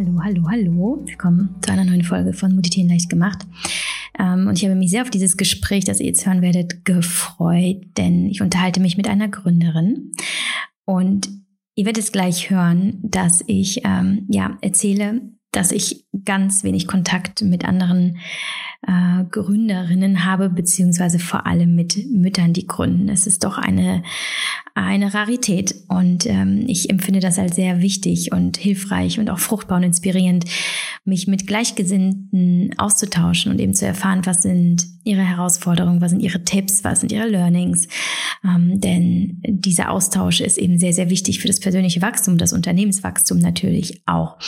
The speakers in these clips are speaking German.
Hallo, hallo, hallo. Willkommen zu einer neuen Folge von Meditieren leicht gemacht. Ähm, und ich habe mich sehr auf dieses Gespräch, das ihr jetzt hören werdet, gefreut, denn ich unterhalte mich mit einer Gründerin. Und ihr werdet es gleich hören, dass ich ähm, ja erzähle, dass ich ganz wenig Kontakt mit anderen äh, Gründerinnen habe, beziehungsweise vor allem mit Müttern, die gründen. Es ist doch eine, eine Rarität und ähm, ich empfinde das als sehr wichtig und hilfreich und auch fruchtbar und inspirierend, mich mit Gleichgesinnten auszutauschen und eben zu erfahren, was sind ihre Herausforderungen, was sind ihre Tipps, was sind ihre Learnings. Ähm, denn dieser Austausch ist eben sehr, sehr wichtig für das persönliche Wachstum, das Unternehmenswachstum natürlich auch.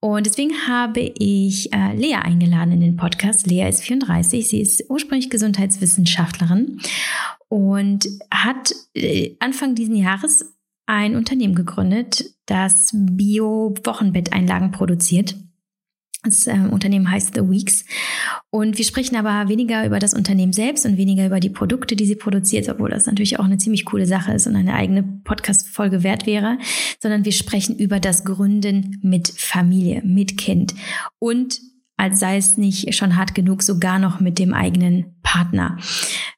Und deswegen habe ich äh, Lea eingeladen in den Podcast. Lea ist 34, sie ist ursprünglich Gesundheitswissenschaftlerin und hat äh, Anfang diesen Jahres ein Unternehmen gegründet, das Bio-Wochenbetteinlagen produziert. Das äh, Unternehmen heißt The Weeks. Und wir sprechen aber weniger über das Unternehmen selbst und weniger über die Produkte, die sie produziert, obwohl das natürlich auch eine ziemlich coole Sache ist und eine eigene Podcast-Folge wert wäre, sondern wir sprechen über das Gründen mit Familie, mit Kind und als sei es nicht schon hart genug, sogar noch mit dem eigenen Partner.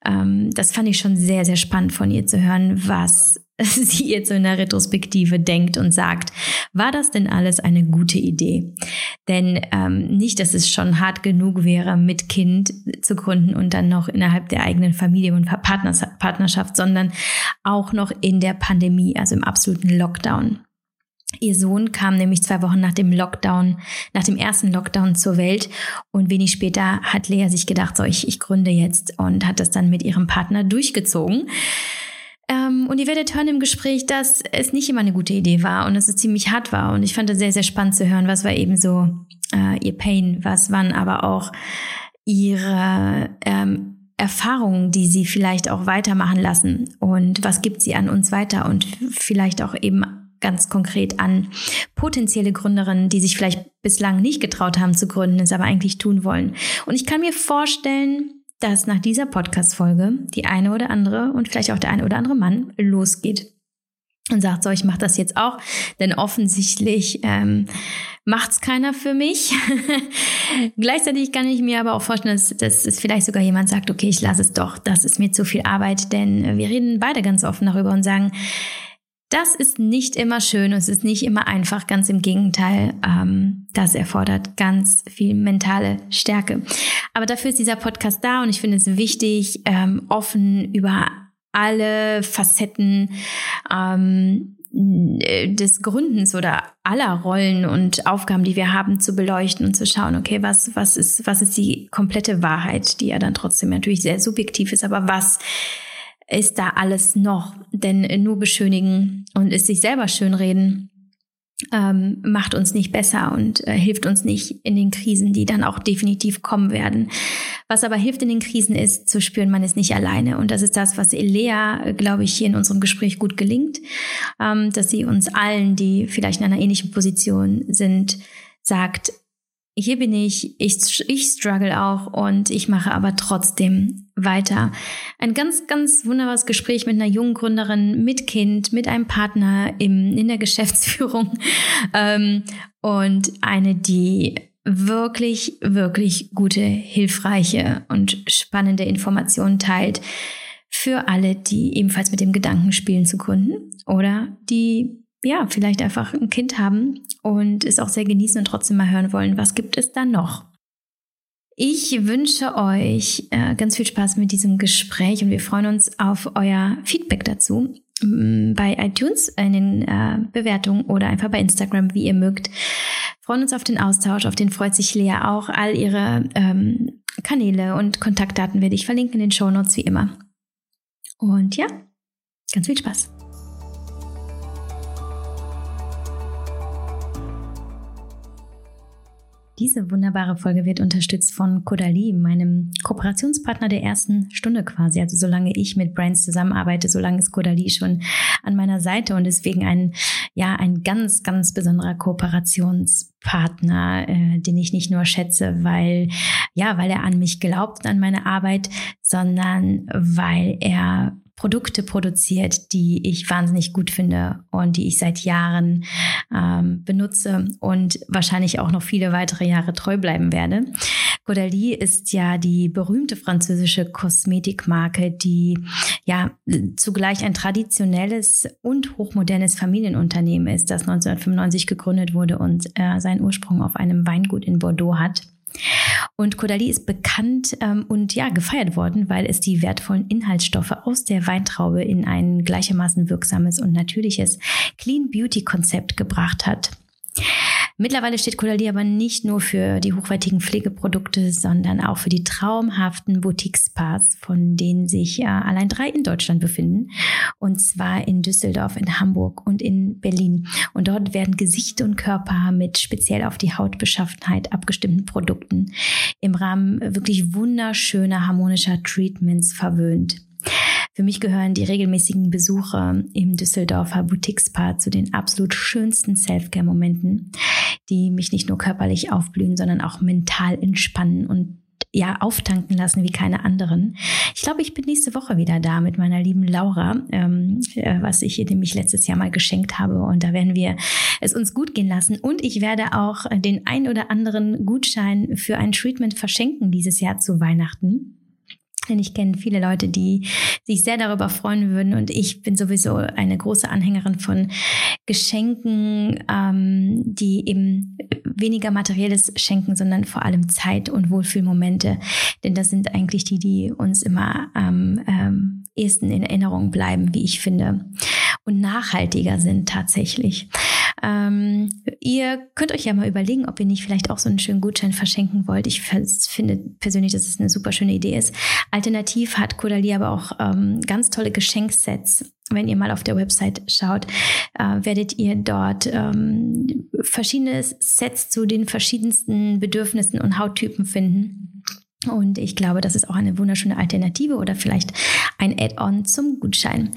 Ähm, das fand ich schon sehr, sehr spannend von ihr zu hören, was sie jetzt so in der Retrospektive denkt und sagt, war das denn alles eine gute Idee? Denn ähm, nicht, dass es schon hart genug wäre, mit Kind zu gründen und dann noch innerhalb der eigenen Familie und Partnerschaft, sondern auch noch in der Pandemie, also im absoluten Lockdown. Ihr Sohn kam nämlich zwei Wochen nach dem Lockdown, nach dem ersten Lockdown zur Welt und wenig später hat Lea sich gedacht, so ich, ich gründe jetzt und hat das dann mit ihrem Partner durchgezogen. Ähm, und ihr werdet hören im Gespräch, dass es nicht immer eine gute Idee war und dass es ziemlich hart war. Und ich fand es sehr, sehr spannend zu hören, was war eben so äh, ihr Pain, was waren aber auch ihre ähm, Erfahrungen, die sie vielleicht auch weitermachen lassen und was gibt sie an uns weiter und vielleicht auch eben ganz konkret an potenzielle Gründerinnen, die sich vielleicht bislang nicht getraut haben zu gründen, es aber eigentlich tun wollen. Und ich kann mir vorstellen, dass nach dieser Podcast-Folge die eine oder andere und vielleicht auch der eine oder andere Mann losgeht und sagt, so, ich mache das jetzt auch, denn offensichtlich ähm, macht es keiner für mich. Gleichzeitig kann ich mir aber auch vorstellen, dass, dass es vielleicht sogar jemand sagt, okay, ich lasse es doch, das ist mir zu viel Arbeit, denn wir reden beide ganz offen darüber und sagen, das ist nicht immer schön und es ist nicht immer einfach, ganz im Gegenteil. Ähm, das erfordert ganz viel mentale Stärke. Aber dafür ist dieser Podcast da und ich finde es wichtig, ähm, offen über alle Facetten ähm, des Gründens oder aller Rollen und Aufgaben, die wir haben, zu beleuchten und zu schauen, okay, was, was ist, was ist die komplette Wahrheit, die ja dann trotzdem natürlich sehr subjektiv ist, aber was ist da alles noch. Denn nur beschönigen und es sich selber schönreden ähm, macht uns nicht besser und äh, hilft uns nicht in den Krisen, die dann auch definitiv kommen werden. Was aber hilft in den Krisen ist, zu spüren, man ist nicht alleine. Und das ist das, was Elea, glaube ich, hier in unserem Gespräch gut gelingt, ähm, dass sie uns allen, die vielleicht in einer ähnlichen Position sind, sagt, hier bin ich, ich, ich struggle auch und ich mache aber trotzdem weiter. Ein ganz, ganz wunderbares Gespräch mit einer jungen Gründerin, mit Kind, mit einem Partner im, in der Geschäftsführung ähm, und eine, die wirklich, wirklich gute, hilfreiche und spannende Informationen teilt für alle, die ebenfalls mit dem Gedanken spielen zu gründen oder die ja, vielleicht einfach ein Kind haben und es auch sehr genießen und trotzdem mal hören wollen, was gibt es da noch? Ich wünsche euch äh, ganz viel Spaß mit diesem Gespräch und wir freuen uns auf euer Feedback dazu mm, bei iTunes in den äh, Bewertungen oder einfach bei Instagram, wie ihr mögt. Freuen uns auf den Austausch, auf den freut sich Lea auch. All ihre ähm, Kanäle und Kontaktdaten werde ich verlinken in den Show Notes wie immer. Und ja, ganz viel Spaß. Diese wunderbare Folge wird unterstützt von Kodali, meinem Kooperationspartner der ersten Stunde quasi. Also solange ich mit Brands zusammenarbeite, solange ist Kodali schon an meiner Seite und deswegen ein, ja, ein ganz, ganz besonderer Kooperationspartner, äh, den ich nicht nur schätze, weil, ja, weil er an mich glaubt, an meine Arbeit, sondern weil er Produkte produziert, die ich wahnsinnig gut finde und die ich seit Jahren ähm, benutze und wahrscheinlich auch noch viele weitere Jahre treu bleiben werde. Caudalie ist ja die berühmte französische Kosmetikmarke, die ja zugleich ein traditionelles und hochmodernes Familienunternehmen ist, das 1995 gegründet wurde und äh, seinen Ursprung auf einem Weingut in Bordeaux hat. Und Caudalie ist bekannt ähm, und ja gefeiert worden, weil es die wertvollen Inhaltsstoffe aus der Weintraube in ein gleichermaßen wirksames und natürliches Clean Beauty Konzept gebracht hat. Mittlerweile steht Caudalie aber nicht nur für die hochwertigen Pflegeprodukte, sondern auch für die traumhaften Boutique-Spas, von denen sich äh, allein drei in Deutschland befinden. Und zwar in Düsseldorf, in Hamburg und in Berlin. Und dort werden Gesicht und Körper mit speziell auf die Hautbeschaffenheit abgestimmten Produkten im Rahmen wirklich wunderschöner harmonischer Treatments verwöhnt. Für mich gehören die regelmäßigen Besuche im Düsseldorfer Boutique Spa zu den absolut schönsten Selfcare-Momenten, die mich nicht nur körperlich aufblühen, sondern auch mental entspannen und ja, auftanken lassen wie keine anderen. Ich glaube, ich bin nächste Woche wieder da mit meiner lieben Laura, ähm, äh, was ich ihr nämlich letztes Jahr mal geschenkt habe. Und da werden wir es uns gut gehen lassen. Und ich werde auch den ein oder anderen Gutschein für ein Treatment verschenken dieses Jahr zu Weihnachten. Denn ich kenne viele Leute, die sich sehr darüber freuen würden. Und ich bin sowieso eine große Anhängerin von Geschenken, ähm, die eben weniger materielles schenken, sondern vor allem Zeit und Wohlfühlmomente. Denn das sind eigentlich die, die uns immer am ähm, ehesten in Erinnerung bleiben, wie ich finde. Und nachhaltiger sind tatsächlich. Ähm, ihr könnt euch ja mal überlegen, ob ihr nicht vielleicht auch so einen schönen Gutschein verschenken wollt. Ich finde persönlich, dass es eine super schöne Idee ist. Alternativ hat Kodali aber auch ähm, ganz tolle Geschenksets. Wenn ihr mal auf der Website schaut, äh, werdet ihr dort ähm, verschiedene Sets zu den verschiedensten Bedürfnissen und Hauttypen finden. Und ich glaube, das ist auch eine wunderschöne Alternative oder vielleicht ein Add-on zum Gutschein.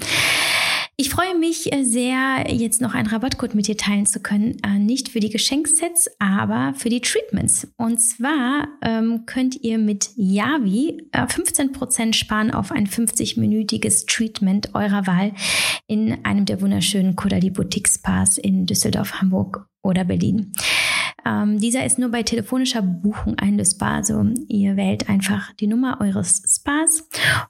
Ich freue mich äh, sehr, jetzt noch einen Rabattcode mit dir teilen zu können. Äh, nicht für die Geschenksets, aber für die Treatments. Und zwar ähm, könnt ihr mit Yavi äh, 15% sparen auf ein 50-minütiges Treatment eurer Wahl in einem der wunderschönen Kodali Boutique Spas in Düsseldorf, Hamburg oder Berlin. Ähm, dieser ist nur bei telefonischer Buchung einlösbar. Also ihr wählt einfach die Nummer eures Spas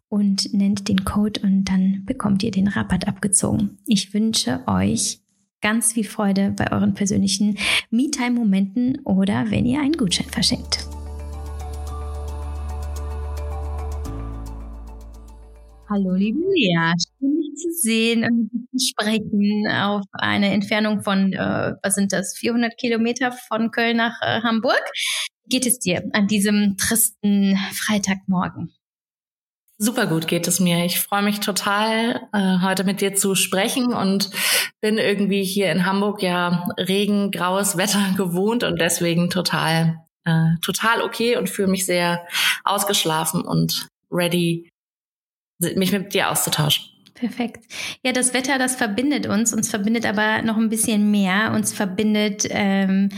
und nennt den Code und dann bekommt ihr den Rabatt abgezogen. Ich wünsche euch ganz viel Freude bei euren persönlichen Me-Time-Momenten oder wenn ihr einen Gutschein verschenkt. Hallo, liebe Lea. Zu sehen und zu sprechen auf eine Entfernung von, äh, was sind das, 400 Kilometer von Köln nach äh, Hamburg. Wie geht es dir an diesem tristen Freitagmorgen? Super gut geht es mir. Ich freue mich total, äh, heute mit dir zu sprechen und bin irgendwie hier in Hamburg ja regen, graues Wetter gewohnt und deswegen total, äh, total okay und fühle mich sehr ausgeschlafen und ready mich mit dir auszutauschen. Perfekt. Ja, das Wetter, das verbindet uns. Uns verbindet aber noch ein bisschen mehr. Uns verbindet ähm,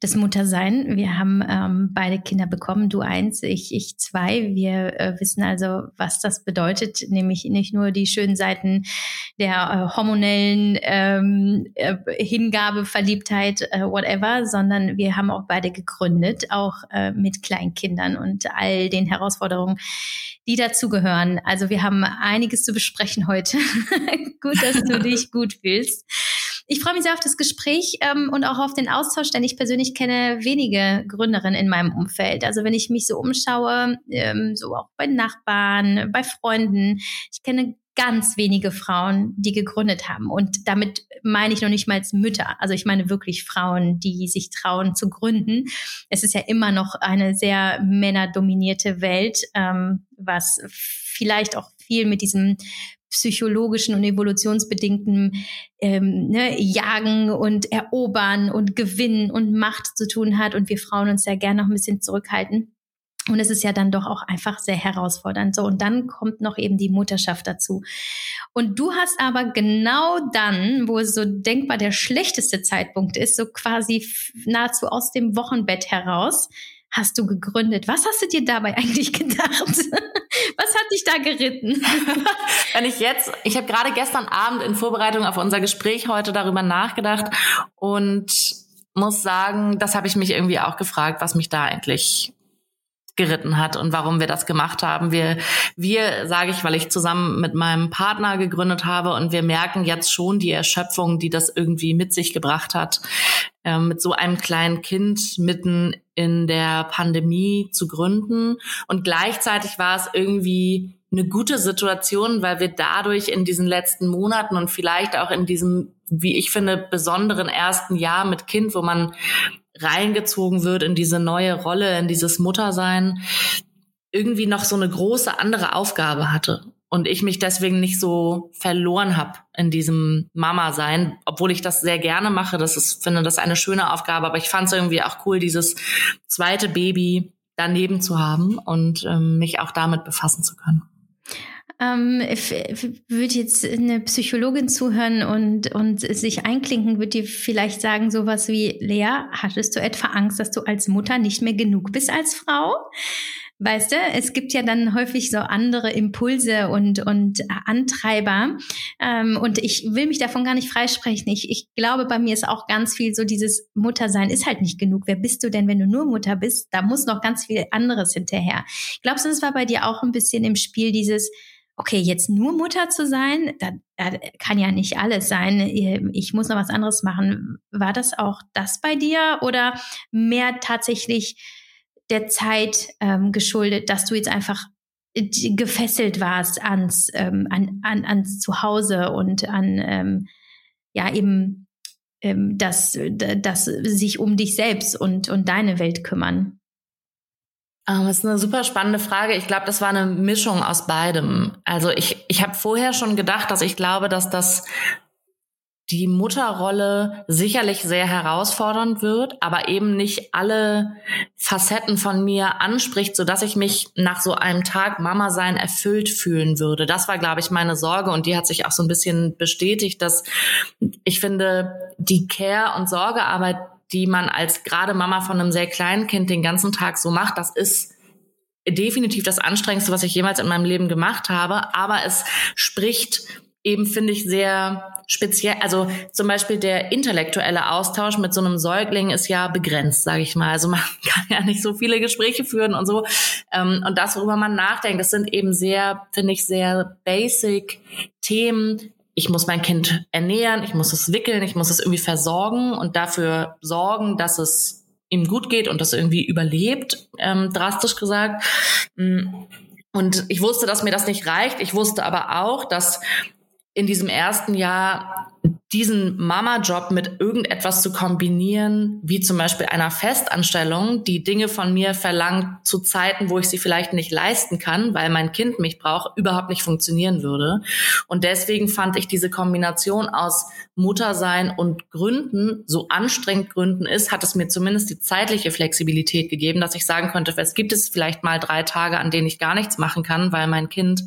das Muttersein. Wir haben ähm, beide Kinder bekommen. Du eins, ich, ich zwei. Wir äh, wissen also, was das bedeutet. Nämlich nicht nur die schönen Seiten der äh, hormonellen ähm, äh, Hingabe, Verliebtheit, äh, whatever, sondern wir haben auch beide gegründet, auch äh, mit Kleinkindern und all den Herausforderungen, die dazugehören. Also wir haben einiges zu besprechen heute. gut, dass du dich gut fühlst. Ich freue mich sehr auf das Gespräch ähm, und auch auf den Austausch, denn ich persönlich kenne wenige Gründerinnen in meinem Umfeld. Also wenn ich mich so umschaue, ähm, so auch bei Nachbarn, bei Freunden, ich kenne ganz wenige Frauen, die gegründet haben. Und damit meine ich noch nicht mal Mütter. Also ich meine wirklich Frauen, die sich trauen zu gründen. Es ist ja immer noch eine sehr männerdominierte Welt, ähm, was vielleicht auch viel mit diesem psychologischen und evolutionsbedingten ähm, ne, Jagen und Erobern und Gewinnen und Macht zu tun hat und wir Frauen uns ja gerne noch ein bisschen zurückhalten. Und es ist ja dann doch auch einfach sehr herausfordernd. So, und dann kommt noch eben die Mutterschaft dazu. Und du hast aber genau dann, wo es so denkbar der schlechteste Zeitpunkt ist, so quasi nahezu aus dem Wochenbett heraus, hast du gegründet. Was hast du dir dabei eigentlich gedacht? Was hat dich da geritten? Wenn ich jetzt, ich habe gerade gestern Abend in Vorbereitung auf unser Gespräch heute darüber nachgedacht und muss sagen, das habe ich mich irgendwie auch gefragt, was mich da eigentlich geritten hat und warum wir das gemacht haben. Wir, wir sage ich, weil ich zusammen mit meinem Partner gegründet habe und wir merken jetzt schon die Erschöpfung, die das irgendwie mit sich gebracht hat, äh, mit so einem kleinen Kind mitten in der Pandemie zu gründen. Und gleichzeitig war es irgendwie eine gute Situation, weil wir dadurch in diesen letzten Monaten und vielleicht auch in diesem, wie ich finde, besonderen ersten Jahr mit Kind, wo man reingezogen wird in diese neue Rolle, in dieses Muttersein, irgendwie noch so eine große andere Aufgabe hatte. Und ich mich deswegen nicht so verloren habe in diesem Mama-Sein, obwohl ich das sehr gerne mache. Das ist, finde das eine schöne Aufgabe, aber ich fand es irgendwie auch cool, dieses zweite Baby daneben zu haben und ähm, mich auch damit befassen zu können ähm, würde jetzt eine Psychologin zuhören und, und sich einklinken, würde dir vielleicht sagen, sowas wie, Lea, hattest du etwa Angst, dass du als Mutter nicht mehr genug bist als Frau? Weißt du, es gibt ja dann häufig so andere Impulse und, und Antreiber. Ähm, und ich will mich davon gar nicht freisprechen. Ich, ich glaube, bei mir ist auch ganz viel so dieses Muttersein ist halt nicht genug. Wer bist du denn, wenn du nur Mutter bist? Da muss noch ganz viel anderes hinterher. Glaubst du, das war bei dir auch ein bisschen im Spiel dieses, okay, jetzt nur Mutter zu sein, da, da kann ja nicht alles sein. Ich muss noch was anderes machen. War das auch das bei dir oder mehr tatsächlich der Zeit ähm, geschuldet, dass du jetzt einfach gefesselt warst ans, ähm, an, an, ans Zuhause und an ähm, ja eben ähm, das, das sich um dich selbst und, und deine Welt kümmern? Ähm, das ist eine super spannende Frage. Ich glaube, das war eine Mischung aus beidem. Also ich, ich habe vorher schon gedacht, dass ich glaube, dass das die Mutterrolle sicherlich sehr herausfordernd wird, aber eben nicht alle Facetten von mir anspricht, so dass ich mich nach so einem Tag Mama sein erfüllt fühlen würde. Das war, glaube ich, meine Sorge und die hat sich auch so ein bisschen bestätigt, dass ich finde, die Care- und Sorgearbeit, die man als gerade Mama von einem sehr kleinen Kind den ganzen Tag so macht, das ist definitiv das anstrengendste, was ich jemals in meinem Leben gemacht habe. Aber es spricht eben, finde ich, sehr speziell. Also zum Beispiel der intellektuelle Austausch mit so einem Säugling ist ja begrenzt, sage ich mal. Also man kann ja nicht so viele Gespräche führen und so. Ähm, und das, worüber man nachdenkt, das sind eben sehr, finde ich, sehr basic Themen, ich muss mein Kind ernähren, ich muss es wickeln, ich muss es irgendwie versorgen und dafür sorgen, dass es ihm gut geht und das irgendwie überlebt, ähm, drastisch gesagt. Mm. Und ich wusste, dass mir das nicht reicht. Ich wusste aber auch, dass in diesem ersten Jahr diesen Mama-Job mit irgendetwas zu kombinieren, wie zum Beispiel einer Festanstellung, die Dinge von mir verlangt zu Zeiten, wo ich sie vielleicht nicht leisten kann, weil mein Kind mich braucht, überhaupt nicht funktionieren würde. Und deswegen fand ich diese Kombination aus Muttersein und Gründen, so anstrengend Gründen ist, hat es mir zumindest die zeitliche Flexibilität gegeben, dass ich sagen könnte, es gibt es vielleicht mal drei Tage, an denen ich gar nichts machen kann, weil mein Kind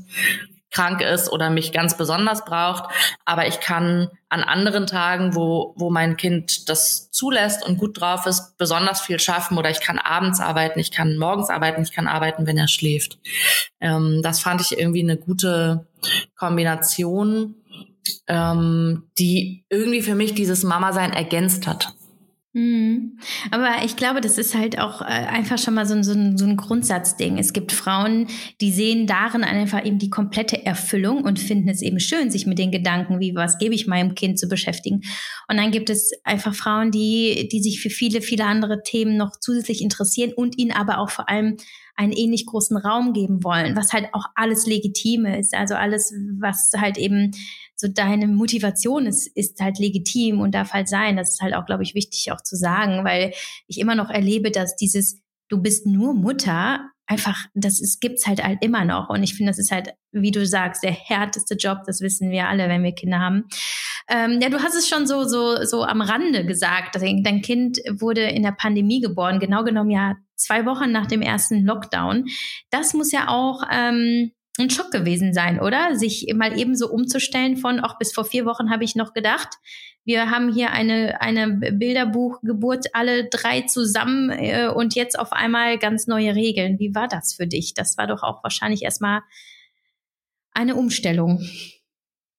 krank ist oder mich ganz besonders braucht. Aber ich kann an anderen Tagen, wo, wo mein Kind das zulässt und gut drauf ist, besonders viel schaffen oder ich kann abends arbeiten, ich kann morgens arbeiten, ich kann arbeiten, wenn er schläft. Ähm, das fand ich irgendwie eine gute Kombination, ähm, die irgendwie für mich dieses Mama-Sein ergänzt hat. Mhm. Aber ich glaube, das ist halt auch äh, einfach schon mal so ein, so, ein, so ein Grundsatzding. Es gibt Frauen, die sehen darin einfach eben die komplette Erfüllung und finden es eben schön, sich mit den Gedanken, wie was gebe ich meinem Kind zu beschäftigen. Und dann gibt es einfach Frauen, die, die sich für viele, viele andere Themen noch zusätzlich interessieren und ihnen aber auch vor allem einen ähnlich großen Raum geben wollen, was halt auch alles legitime ist. Also alles, was halt eben so deine Motivation ist, ist halt legitim und darf halt sein. Das ist halt auch, glaube ich, wichtig auch zu sagen, weil ich immer noch erlebe, dass dieses du bist nur Mutter einfach, das ist, gibt's halt halt immer noch. Und ich finde, das ist halt, wie du sagst, der härteste Job. Das wissen wir alle, wenn wir Kinder haben. Ähm, ja, du hast es schon so, so, so am Rande gesagt. Dein Kind wurde in der Pandemie geboren, genau genommen ja zwei Wochen nach dem ersten Lockdown. Das muss ja auch, ähm, ein Schock gewesen sein, oder? Sich mal eben so umzustellen von, auch bis vor vier Wochen habe ich noch gedacht, wir haben hier eine, eine Bilderbuchgeburt alle drei zusammen äh, und jetzt auf einmal ganz neue Regeln. Wie war das für dich? Das war doch auch wahrscheinlich erstmal eine Umstellung.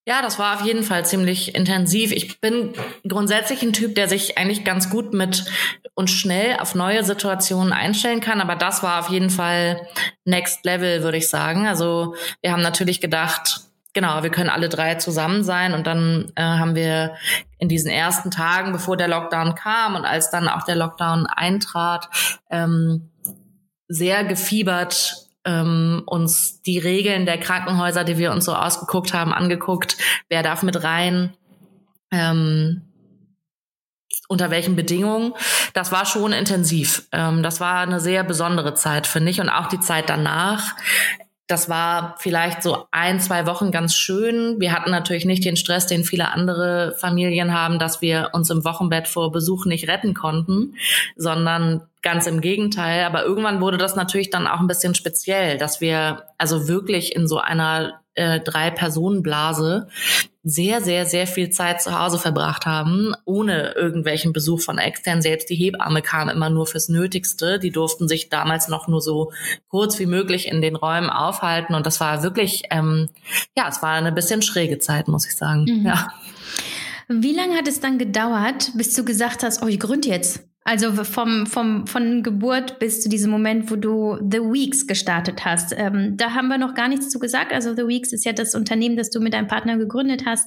Ja, das war auf jeden Fall ziemlich intensiv. Ich bin grundsätzlich ein Typ, der sich eigentlich ganz gut mit und schnell auf neue Situationen einstellen kann. Aber das war auf jeden Fall Next Level, würde ich sagen. Also wir haben natürlich gedacht, genau, wir können alle drei zusammen sein. Und dann äh, haben wir in diesen ersten Tagen, bevor der Lockdown kam und als dann auch der Lockdown eintrat, ähm, sehr gefiebert ähm, uns die Regeln der Krankenhäuser, die wir uns so ausgeguckt haben, angeguckt. Wer darf mit rein? Ähm, unter welchen Bedingungen. Das war schon intensiv. Ähm, das war eine sehr besondere Zeit, finde ich. Und auch die Zeit danach. Das war vielleicht so ein, zwei Wochen ganz schön. Wir hatten natürlich nicht den Stress, den viele andere Familien haben, dass wir uns im Wochenbett vor Besuch nicht retten konnten, sondern ganz im Gegenteil. Aber irgendwann wurde das natürlich dann auch ein bisschen speziell, dass wir also wirklich in so einer äh, Drei-Personen-Blase sehr, sehr, sehr viel Zeit zu Hause verbracht haben, ohne irgendwelchen Besuch von extern. Selbst die Hebamme kam immer nur fürs Nötigste. Die durften sich damals noch nur so kurz wie möglich in den Räumen aufhalten. Und das war wirklich, ähm, ja, es war eine bisschen schräge Zeit, muss ich sagen. Mhm. Ja. Wie lange hat es dann gedauert, bis du gesagt hast, oh, ich gründe jetzt? Also vom, vom, von Geburt bis zu diesem Moment, wo du The Weeks gestartet hast. Ähm, da haben wir noch gar nichts zu gesagt. Also The Weeks ist ja das Unternehmen, das du mit deinem Partner gegründet hast.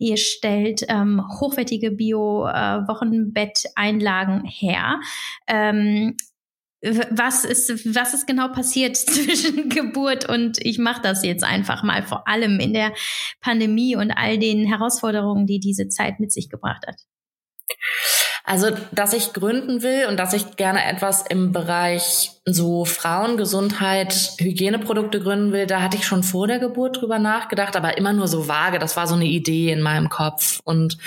Ihr stellt ähm, hochwertige Bio-Wochenbetteinlagen äh, her. Ähm, was ist, was ist genau passiert zwischen Geburt und ich mache das jetzt einfach mal, vor allem in der Pandemie und all den Herausforderungen, die diese Zeit mit sich gebracht hat? Also, dass ich gründen will und dass ich gerne etwas im Bereich so Frauengesundheit, Hygieneprodukte gründen will, da hatte ich schon vor der Geburt drüber nachgedacht, aber immer nur so vage. Das war so eine Idee in meinem Kopf. Und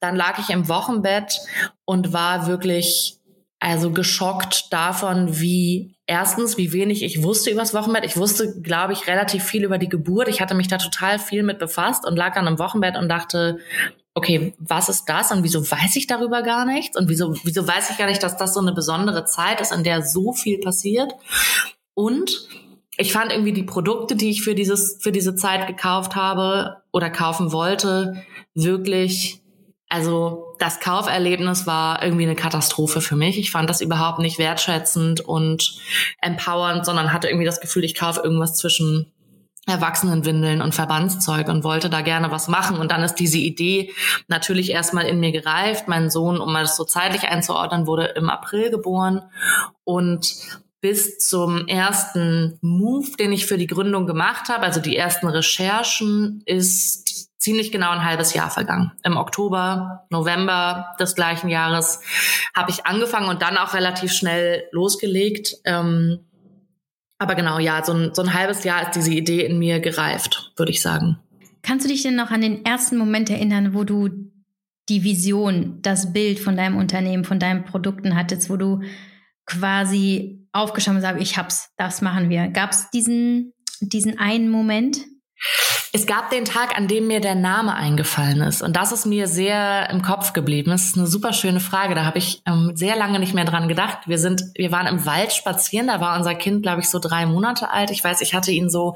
dann lag ich im Wochenbett und war wirklich also geschockt davon, wie erstens, wie wenig ich wusste übers Wochenbett. Ich wusste, glaube ich, relativ viel über die Geburt. Ich hatte mich da total viel mit befasst und lag dann im Wochenbett und dachte, okay, was ist das und wieso weiß ich darüber gar nichts und wieso, wieso weiß ich gar nicht, dass das so eine besondere Zeit ist, in der so viel passiert. Und ich fand irgendwie die Produkte, die ich für dieses, für diese Zeit gekauft habe oder kaufen wollte, wirklich, also das Kauferlebnis war irgendwie eine Katastrophe für mich. Ich fand das überhaupt nicht wertschätzend und empowernd, sondern hatte irgendwie das Gefühl, ich kaufe irgendwas zwischen Erwachsenenwindeln und Verbandszeug und wollte da gerne was machen. Und dann ist diese Idee natürlich erstmal in mir gereift. Mein Sohn, um mal das so zeitlich einzuordnen, wurde im April geboren und bis zum ersten Move, den ich für die Gründung gemacht habe, also die ersten Recherchen, ist ziemlich genau ein halbes Jahr vergangen. Im Oktober, November des gleichen Jahres habe ich angefangen und dann auch relativ schnell losgelegt. Ähm, aber genau, ja, so ein, so ein halbes Jahr ist diese Idee in mir gereift, würde ich sagen. Kannst du dich denn noch an den ersten Moment erinnern, wo du die Vision, das Bild von deinem Unternehmen, von deinen Produkten hattest, wo du quasi aufgeschaut und sagst, ich hab's, das machen wir. Gab es diesen, diesen einen Moment? Es gab den Tag, an dem mir der Name eingefallen ist. Und das ist mir sehr im Kopf geblieben. Das ist eine super schöne Frage. Da habe ich ähm, sehr lange nicht mehr dran gedacht. Wir sind, wir waren im Wald spazieren. Da war unser Kind, glaube ich, so drei Monate alt. Ich weiß, ich hatte ihn so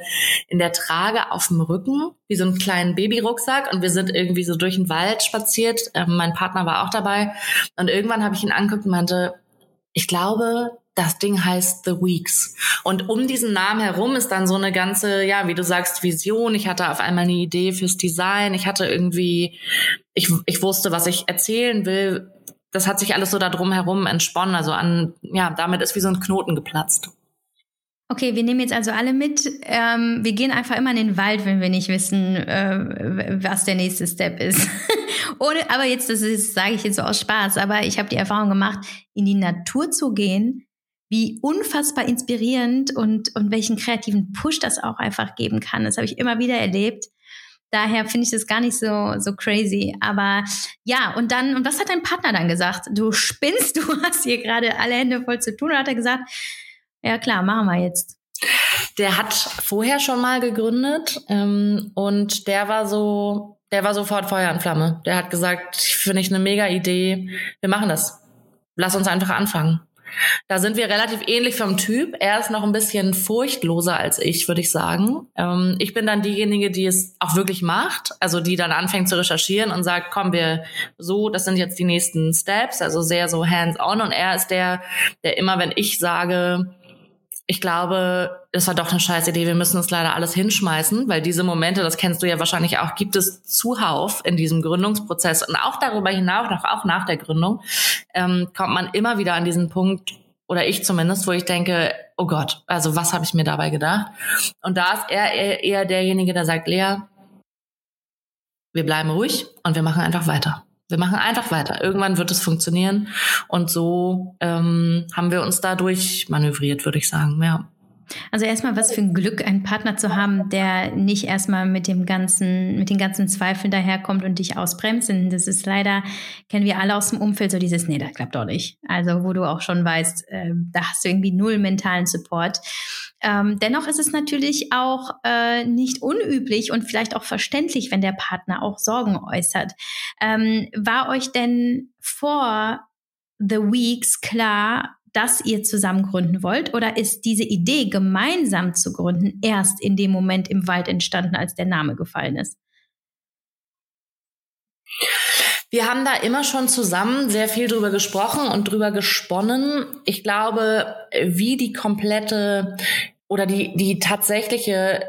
in der Trage auf dem Rücken, wie so einen kleinen Babyrucksack. Und wir sind irgendwie so durch den Wald spaziert. Ähm, mein Partner war auch dabei. Und irgendwann habe ich ihn angeguckt und meinte, ich glaube, das Ding heißt The Weeks. Und um diesen Namen herum ist dann so eine ganze, ja, wie du sagst, Vision. Ich hatte auf einmal eine Idee fürs Design. Ich hatte irgendwie, ich, ich wusste, was ich erzählen will. Das hat sich alles so da drum herum entsponnen. Also an, ja, damit ist wie so ein Knoten geplatzt. Okay, wir nehmen jetzt also alle mit. Ähm, wir gehen einfach immer in den Wald, wenn wir nicht wissen, äh, was der nächste Step ist. Ohne, aber jetzt, das ist, sage ich jetzt so aus Spaß, aber ich habe die Erfahrung gemacht, in die Natur zu gehen, wie unfassbar inspirierend und, und welchen kreativen Push das auch einfach geben kann. Das habe ich immer wieder erlebt. Daher finde ich das gar nicht so, so crazy. Aber ja, und dann, und was hat dein Partner dann gesagt? Du spinnst, du hast hier gerade alle Hände voll zu tun. Oder hat er gesagt, ja klar, machen wir jetzt. Der hat vorher schon mal gegründet ähm, und der war so, der war sofort Feuer und Flamme. Der hat gesagt, finde ich eine mega Idee, wir machen das. Lass uns einfach anfangen. Da sind wir relativ ähnlich vom Typ. Er ist noch ein bisschen furchtloser als ich, würde ich sagen. Ähm, ich bin dann diejenige, die es auch wirklich macht, also die dann anfängt zu recherchieren und sagt, komm, wir so, das sind jetzt die nächsten Steps, also sehr so hands-on. Und er ist der, der immer, wenn ich sage, ich glaube, es war doch eine scheiß Idee. Wir müssen uns leider alles hinschmeißen, weil diese Momente, das kennst du ja wahrscheinlich auch, gibt es zuhauf in diesem Gründungsprozess und auch darüber hinaus, noch auch nach der Gründung, ähm, kommt man immer wieder an diesen Punkt, oder ich zumindest, wo ich denke, oh Gott, also was habe ich mir dabei gedacht? Und da ist er eher derjenige, der sagt, Lea, wir bleiben ruhig und wir machen einfach weiter. Wir machen einfach weiter. Irgendwann wird es funktionieren. Und so ähm, haben wir uns dadurch manövriert, würde ich sagen. Ja. Also erstmal, was für ein Glück, einen Partner zu haben, der nicht erstmal mit dem ganzen, mit den ganzen Zweifeln daherkommt und dich ausbremst. Denn das ist leider, kennen wir alle aus dem Umfeld, so dieses, nee, das klappt doch nicht. Also, wo du auch schon weißt, äh, da hast du irgendwie null mentalen Support. Ähm, dennoch ist es natürlich auch äh, nicht unüblich und vielleicht auch verständlich, wenn der Partner auch Sorgen äußert. Ähm, war euch denn vor The Weeks klar, dass ihr zusammen gründen wollt? Oder ist diese Idee, gemeinsam zu gründen, erst in dem Moment im Wald entstanden, als der Name gefallen ist? Wir haben da immer schon zusammen sehr viel drüber gesprochen und drüber gesponnen. Ich glaube, wie die komplette oder die, die tatsächliche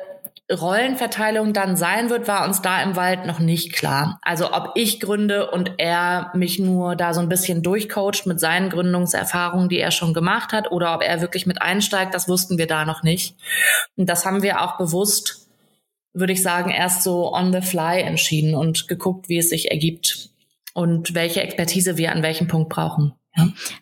Rollenverteilung dann sein wird, war uns da im Wald noch nicht klar. Also ob ich gründe und er mich nur da so ein bisschen durchcoacht mit seinen Gründungserfahrungen, die er schon gemacht hat, oder ob er wirklich mit einsteigt, das wussten wir da noch nicht. Und das haben wir auch bewusst, würde ich sagen, erst so on the fly entschieden und geguckt, wie es sich ergibt und welche Expertise wir an welchem Punkt brauchen.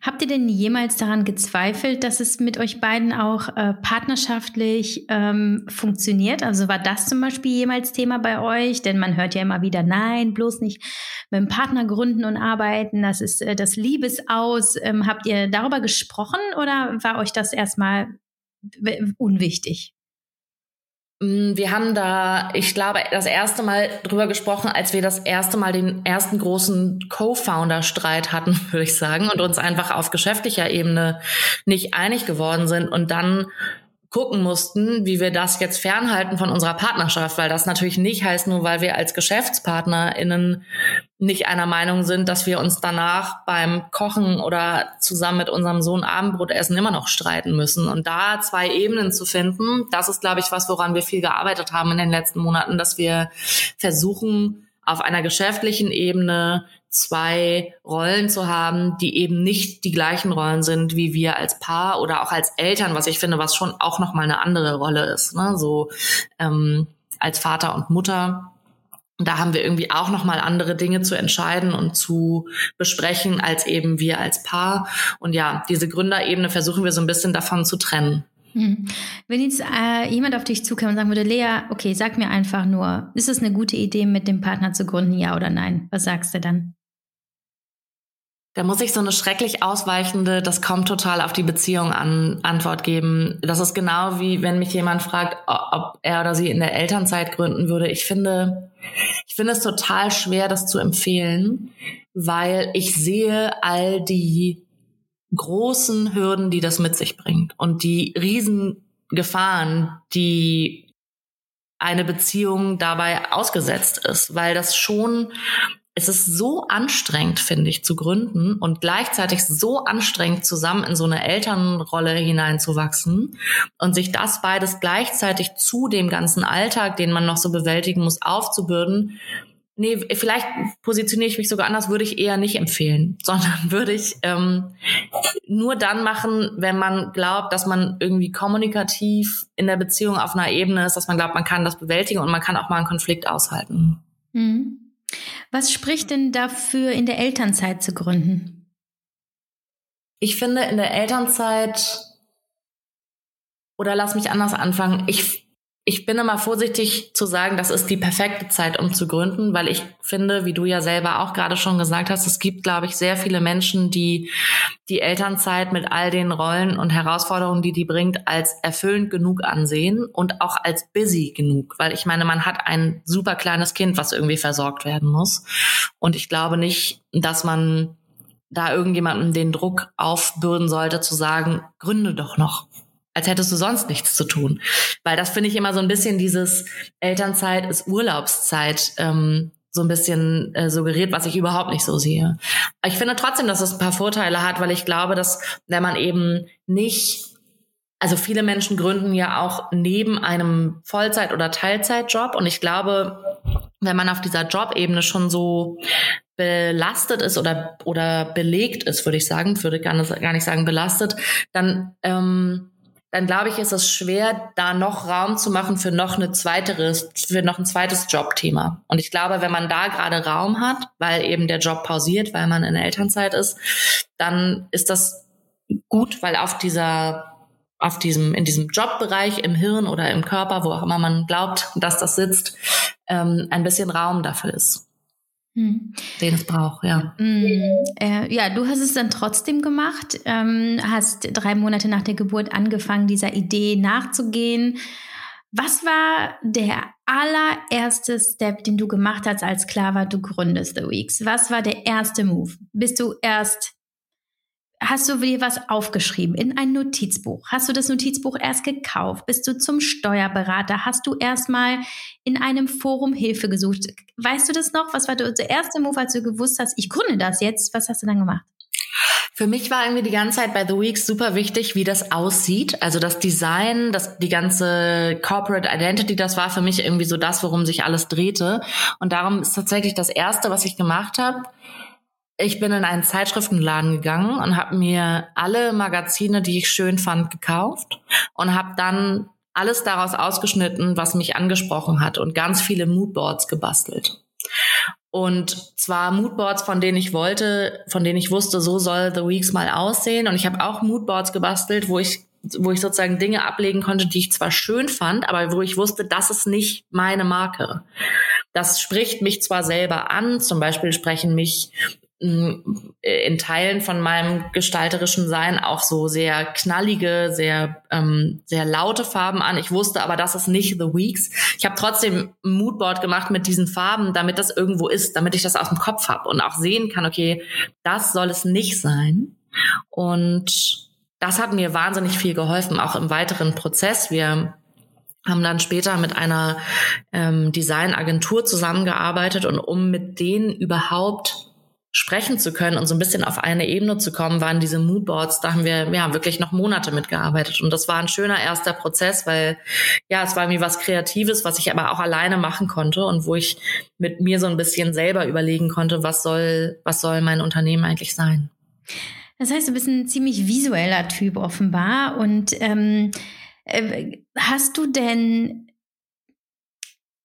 Habt ihr denn jemals daran gezweifelt, dass es mit euch beiden auch äh, partnerschaftlich ähm, funktioniert? Also war das zum Beispiel jemals Thema bei euch? Denn man hört ja immer wieder, nein, bloß nicht mit dem Partner gründen und arbeiten, das ist äh, das Liebesaus. Ähm, habt ihr darüber gesprochen oder war euch das erstmal unwichtig? Mm, wir haben da, ich glaube, das erste Mal drüber gesprochen, als wir das erste Mal den ersten großen Co-Founder-Streit hatten, würde ich sagen, und uns einfach auf geschäftlicher Ebene nicht einig geworden sind und dann gucken mussten, wie wir das jetzt fernhalten von unserer Partnerschaft, weil das natürlich nicht heißt, nur weil wir als GeschäftspartnerInnen nicht einer Meinung sind, dass wir uns danach beim Kochen oder zusammen mit unserem Sohn Abendbrot essen immer noch streiten müssen. Und da zwei Ebenen zu finden, das ist, glaube ich, was, woran wir viel gearbeitet haben in den letzten Monaten, dass wir versuchen, auf einer geschäftlichen Ebene zwei Rollen zu haben, die eben nicht die gleichen Rollen sind wie wir als Paar oder auch als Eltern, was ich finde, was schon auch noch mal eine andere Rolle ist, ne? so ähm, als Vater und Mutter. Und da haben wir irgendwie auch noch mal andere Dinge zu entscheiden und zu besprechen als eben wir als Paar. Und ja, diese Gründerebene versuchen wir so ein bisschen davon zu trennen. Hm. Wenn jetzt äh, jemand auf dich zukäme und sagen würde, Lea, okay, sag mir einfach nur, ist es eine gute Idee, mit dem Partner zu gründen, ja oder nein? Was sagst du dann? Da muss ich so eine schrecklich ausweichende, das kommt total auf die Beziehung an, Antwort geben. Das ist genau wie, wenn mich jemand fragt, ob er oder sie in der Elternzeit gründen würde. Ich finde, ich finde es total schwer, das zu empfehlen, weil ich sehe all die großen Hürden, die das mit sich bringt und die Riesengefahren, die eine Beziehung dabei ausgesetzt ist, weil das schon es ist so anstrengend, finde ich, zu gründen und gleichzeitig so anstrengend, zusammen in so eine Elternrolle hineinzuwachsen und sich das beides gleichzeitig zu dem ganzen Alltag, den man noch so bewältigen muss, aufzubürden. Nee, vielleicht positioniere ich mich sogar anders, würde ich eher nicht empfehlen, sondern würde ich ähm, nur dann machen, wenn man glaubt, dass man irgendwie kommunikativ in der Beziehung auf einer Ebene ist, dass man glaubt, man kann das bewältigen und man kann auch mal einen Konflikt aushalten. Mhm. Was spricht denn dafür, in der Elternzeit zu gründen? Ich finde, in der Elternzeit, oder lass mich anders anfangen, ich, ich bin immer vorsichtig zu sagen, das ist die perfekte Zeit, um zu gründen, weil ich finde, wie du ja selber auch gerade schon gesagt hast, es gibt, glaube ich, sehr viele Menschen, die die Elternzeit mit all den Rollen und Herausforderungen, die die bringt, als erfüllend genug ansehen und auch als busy genug, weil ich meine, man hat ein super kleines Kind, was irgendwie versorgt werden muss. Und ich glaube nicht, dass man da irgendjemandem den Druck aufbürden sollte, zu sagen, gründe doch noch als hättest du sonst nichts zu tun. Weil das finde ich immer so ein bisschen dieses Elternzeit ist Urlaubszeit ähm, so ein bisschen äh, suggeriert, was ich überhaupt nicht so sehe. Ich finde trotzdem, dass es ein paar Vorteile hat, weil ich glaube, dass wenn man eben nicht also viele Menschen gründen ja auch neben einem Vollzeit- oder Teilzeitjob. Und ich glaube, wenn man auf dieser Jobebene schon so belastet ist oder, oder belegt ist, würde ich sagen, würde gar nicht, gar nicht sagen belastet, dann ähm, dann glaube ich, ist es schwer, da noch Raum zu machen für noch eine zweiteres, für noch ein zweites Jobthema. Und ich glaube, wenn man da gerade Raum hat, weil eben der Job pausiert, weil man in der Elternzeit ist, dann ist das gut, weil auf dieser auf diesem, in diesem Jobbereich im Hirn oder im Körper, wo auch immer man glaubt, dass das sitzt, ähm, ein bisschen Raum dafür ist. Hm. Den es braucht, ja. Hm. Äh, ja, du hast es dann trotzdem gemacht, ähm, hast drei Monate nach der Geburt angefangen, dieser Idee nachzugehen. Was war der allererste Step, den du gemacht hast, als klar war, du gründest The Weeks? Was war der erste Move? Bist du erst Hast du dir was aufgeschrieben in ein Notizbuch? Hast du das Notizbuch erst gekauft? Bist du zum Steuerberater? Hast du erstmal in einem Forum Hilfe gesucht? Weißt du das noch? Was war der erste Move, als du gewusst hast, ich gründe das jetzt? Was hast du dann gemacht? Für mich war irgendwie die ganze Zeit bei The Weeks super wichtig, wie das aussieht. Also das Design, das, die ganze Corporate Identity, das war für mich irgendwie so das, worum sich alles drehte. Und darum ist tatsächlich das Erste, was ich gemacht habe, ich bin in einen Zeitschriftenladen gegangen und habe mir alle Magazine, die ich schön fand, gekauft und habe dann alles daraus ausgeschnitten, was mich angesprochen hat und ganz viele Moodboards gebastelt. Und zwar Moodboards, von denen ich wollte, von denen ich wusste, so soll The Weeks mal aussehen. Und ich habe auch Moodboards gebastelt, wo ich wo ich sozusagen Dinge ablegen konnte, die ich zwar schön fand, aber wo ich wusste, das ist nicht meine Marke. Das spricht mich zwar selber an, zum Beispiel sprechen mich in Teilen von meinem gestalterischen Sein auch so sehr knallige, sehr ähm, sehr laute Farben an. Ich wusste aber, das ist nicht The Weeks. Ich habe trotzdem ein Moodboard gemacht mit diesen Farben, damit das irgendwo ist, damit ich das aus dem Kopf habe und auch sehen kann, okay, das soll es nicht sein. Und das hat mir wahnsinnig viel geholfen, auch im weiteren Prozess. Wir haben dann später mit einer ähm, Designagentur zusammengearbeitet und um mit denen überhaupt sprechen zu können und so ein bisschen auf eine Ebene zu kommen, waren diese Moodboards, da haben wir ja wirklich noch Monate mitgearbeitet. Und das war ein schöner erster Prozess, weil ja, es war irgendwie was Kreatives, was ich aber auch alleine machen konnte und wo ich mit mir so ein bisschen selber überlegen konnte, was soll, was soll mein Unternehmen eigentlich sein. Das heißt, du bist ein ziemlich visueller Typ offenbar. Und ähm, äh, hast du denn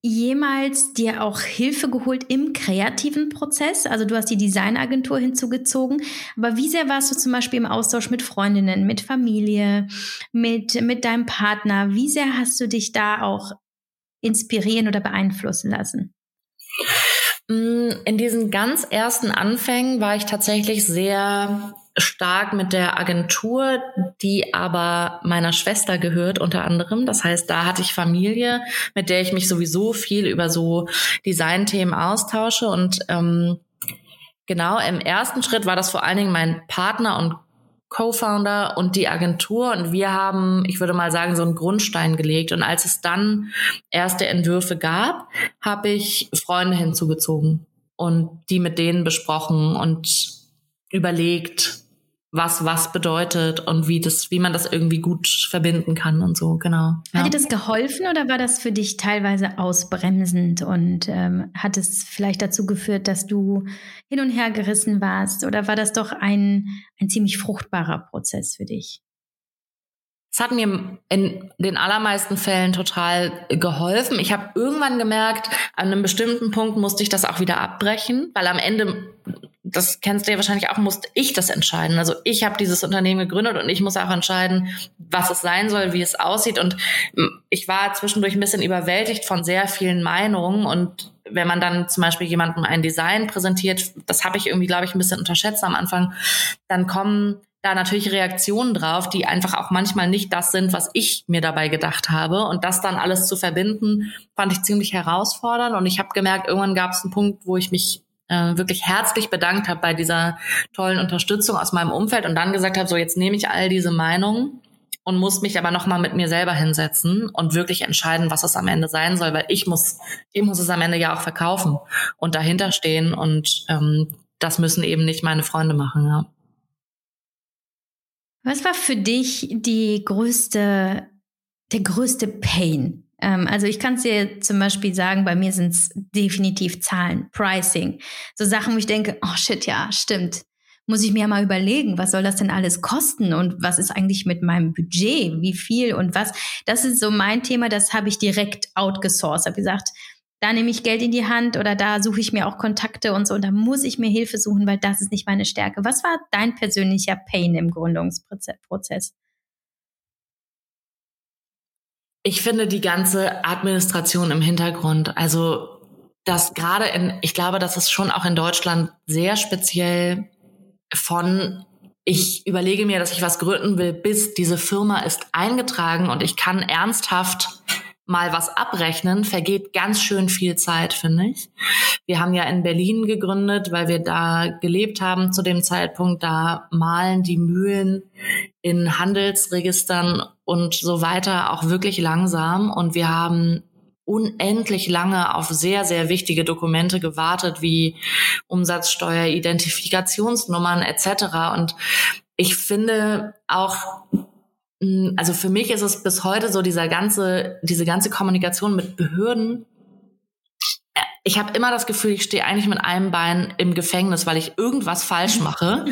jemals dir auch Hilfe geholt im kreativen Prozess? Also du hast die Designagentur hinzugezogen, aber wie sehr warst du zum Beispiel im Austausch mit Freundinnen, mit Familie, mit, mit deinem Partner? Wie sehr hast du dich da auch inspirieren oder beeinflussen lassen? Mm, in diesen ganz ersten Anfängen war ich tatsächlich sehr stark mit der Agentur, die aber meiner Schwester gehört unter anderem. Das heißt, da hatte ich Familie, mit der ich mich sowieso viel über so Designthemen austausche. Und ähm, genau im ersten Schritt war das vor allen Dingen mein Partner und Co-Founder und die Agentur und wir haben, ich würde mal sagen, so einen Grundstein gelegt. Und als es dann erste Entwürfe gab, habe ich Freunde hinzugezogen und die mit denen besprochen und überlegt, was was bedeutet und wie das, wie man das irgendwie gut verbinden kann und so, genau. Ja. Hat dir das geholfen oder war das für dich teilweise ausbremsend und ähm, hat es vielleicht dazu geführt, dass du hin und her gerissen warst oder war das doch ein, ein ziemlich fruchtbarer Prozess für dich? Es hat mir in den allermeisten Fällen total geholfen. Ich habe irgendwann gemerkt, an einem bestimmten Punkt musste ich das auch wieder abbrechen, weil am Ende das kennst du ja wahrscheinlich auch, musste ich das entscheiden. Also ich habe dieses Unternehmen gegründet und ich muss auch entscheiden, was es sein soll, wie es aussieht. Und ich war zwischendurch ein bisschen überwältigt von sehr vielen Meinungen. Und wenn man dann zum Beispiel jemandem ein Design präsentiert, das habe ich irgendwie, glaube ich, ein bisschen unterschätzt am Anfang, dann kommen da natürlich Reaktionen drauf, die einfach auch manchmal nicht das sind, was ich mir dabei gedacht habe. Und das dann alles zu verbinden, fand ich ziemlich herausfordernd. Und ich habe gemerkt, irgendwann gab es einen Punkt, wo ich mich äh, wirklich herzlich bedankt habe bei dieser tollen Unterstützung aus meinem Umfeld und dann gesagt habe, so jetzt nehme ich all diese Meinungen und muss mich aber nochmal mit mir selber hinsetzen und wirklich entscheiden, was es am Ende sein soll, weil ich muss, ich muss es am Ende ja auch verkaufen und dahinter stehen und ähm, das müssen eben nicht meine Freunde machen, ja. Was war für dich die größte, der größte Pain ähm, also ich kann es dir zum Beispiel sagen, bei mir sind es definitiv Zahlen, Pricing. So Sachen, wo ich denke, oh shit, ja, stimmt. Muss ich mir mal überlegen, was soll das denn alles kosten und was ist eigentlich mit meinem Budget, wie viel und was. Das ist so mein Thema, das habe ich direkt outgesourced. Habe gesagt, da nehme ich Geld in die Hand oder da suche ich mir auch Kontakte und so und da muss ich mir Hilfe suchen, weil das ist nicht meine Stärke. Was war dein persönlicher Pain im Gründungsprozess? Ich finde die ganze Administration im Hintergrund, also das gerade in, ich glaube, das ist schon auch in Deutschland sehr speziell von ich überlege mir, dass ich was gründen will, bis diese Firma ist eingetragen und ich kann ernsthaft mal was abrechnen, vergeht ganz schön viel Zeit, finde ich. Wir haben ja in Berlin gegründet, weil wir da gelebt haben zu dem Zeitpunkt. Da malen die Mühlen in Handelsregistern und so weiter auch wirklich langsam. Und wir haben unendlich lange auf sehr, sehr wichtige Dokumente gewartet, wie Umsatzsteuer, Identifikationsnummern etc. Und ich finde auch also für mich ist es bis heute so dieser ganze, diese ganze Kommunikation mit Behörden ich habe immer das Gefühl, ich stehe eigentlich mit einem Bein im Gefängnis, weil ich irgendwas falsch mache.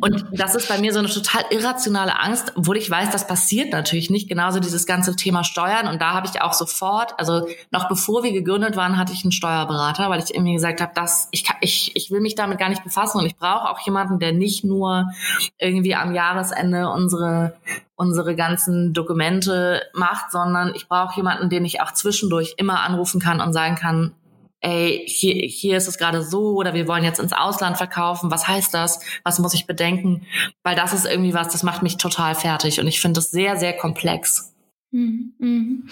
Und das ist bei mir so eine total irrationale Angst, obwohl ich weiß, das passiert natürlich nicht. Genauso dieses ganze Thema Steuern. Und da habe ich auch sofort, also noch bevor wir gegründet waren, hatte ich einen Steuerberater, weil ich irgendwie gesagt habe, dass ich, ich, ich will mich damit gar nicht befassen und ich brauche auch jemanden, der nicht nur irgendwie am Jahresende unsere unsere ganzen Dokumente macht, sondern ich brauche jemanden, den ich auch zwischendurch immer anrufen kann und sagen kann, ey, hier, hier ist es gerade so oder wir wollen jetzt ins Ausland verkaufen. Was heißt das? Was muss ich bedenken? Weil das ist irgendwie was, das macht mich total fertig und ich finde es sehr, sehr komplex. Mhm, mhm.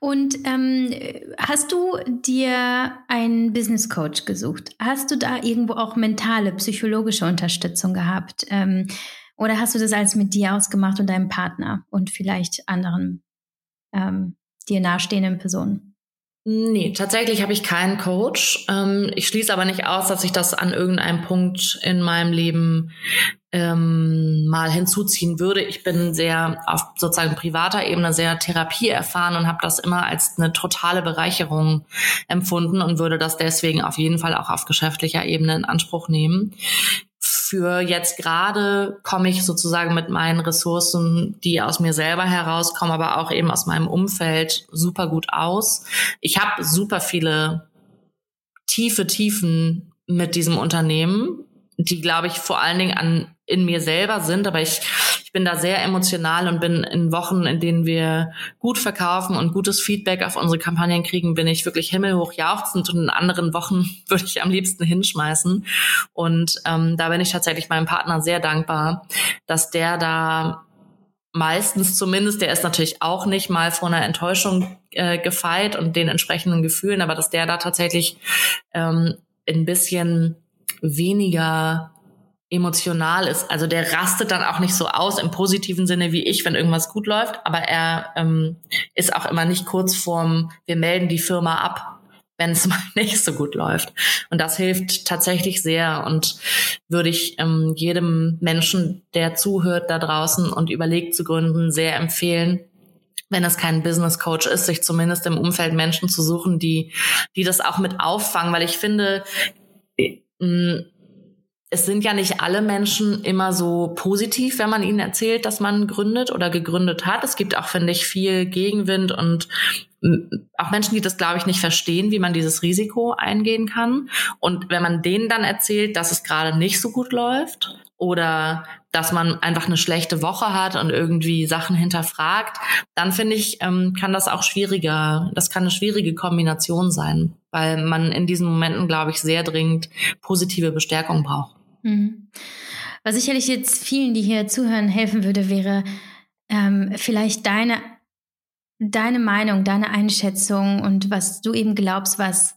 Und ähm, hast du dir einen Business Coach gesucht? Hast du da irgendwo auch mentale, psychologische Unterstützung gehabt? Ähm, oder hast du das alles mit dir ausgemacht und deinem Partner und vielleicht anderen ähm, dir nahestehenden Personen? Nee, tatsächlich habe ich keinen Coach. Ähm, ich schließe aber nicht aus, dass ich das an irgendeinem Punkt in meinem Leben ähm, mal hinzuziehen würde. Ich bin sehr auf sozusagen privater Ebene sehr Therapie erfahren und habe das immer als eine totale Bereicherung empfunden und würde das deswegen auf jeden Fall auch auf geschäftlicher Ebene in Anspruch nehmen für jetzt gerade komme ich sozusagen mit meinen Ressourcen, die aus mir selber herauskommen, aber auch eben aus meinem Umfeld super gut aus. Ich habe super viele tiefe Tiefen mit diesem Unternehmen, die glaube ich vor allen Dingen an in mir selber sind, aber ich bin da sehr emotional und bin in Wochen, in denen wir gut verkaufen und gutes Feedback auf unsere Kampagnen kriegen, bin ich wirklich himmelhoch jauchzend und in anderen Wochen würde ich am liebsten hinschmeißen. Und ähm, da bin ich tatsächlich meinem Partner sehr dankbar, dass der da meistens zumindest, der ist natürlich auch nicht mal vor einer Enttäuschung äh, gefeit und den entsprechenden Gefühlen, aber dass der da tatsächlich ähm, ein bisschen weniger emotional ist. Also der rastet dann auch nicht so aus im positiven Sinne wie ich, wenn irgendwas gut läuft, aber er ähm, ist auch immer nicht kurz vorm, wir melden die Firma ab, wenn es mal nicht so gut läuft. Und das hilft tatsächlich sehr und würde ich ähm, jedem Menschen, der zuhört da draußen und überlegt zu gründen, sehr empfehlen, wenn es kein Business Coach ist, sich zumindest im Umfeld Menschen zu suchen, die, die das auch mit auffangen, weil ich finde, es sind ja nicht alle Menschen immer so positiv, wenn man ihnen erzählt, dass man gründet oder gegründet hat. Es gibt auch, finde ich, viel Gegenwind und auch Menschen, die das, glaube ich, nicht verstehen, wie man dieses Risiko eingehen kann. Und wenn man denen dann erzählt, dass es gerade nicht so gut läuft oder dass man einfach eine schlechte Woche hat und irgendwie Sachen hinterfragt, dann finde ich, ähm, kann das auch schwieriger, das kann eine schwierige Kombination sein, weil man in diesen Momenten, glaube ich, sehr dringend positive Bestärkung braucht. Mhm. Was sicherlich jetzt vielen, die hier zuhören, helfen würde, wäre ähm, vielleicht deine deine Meinung, deine Einschätzung und was du eben glaubst, was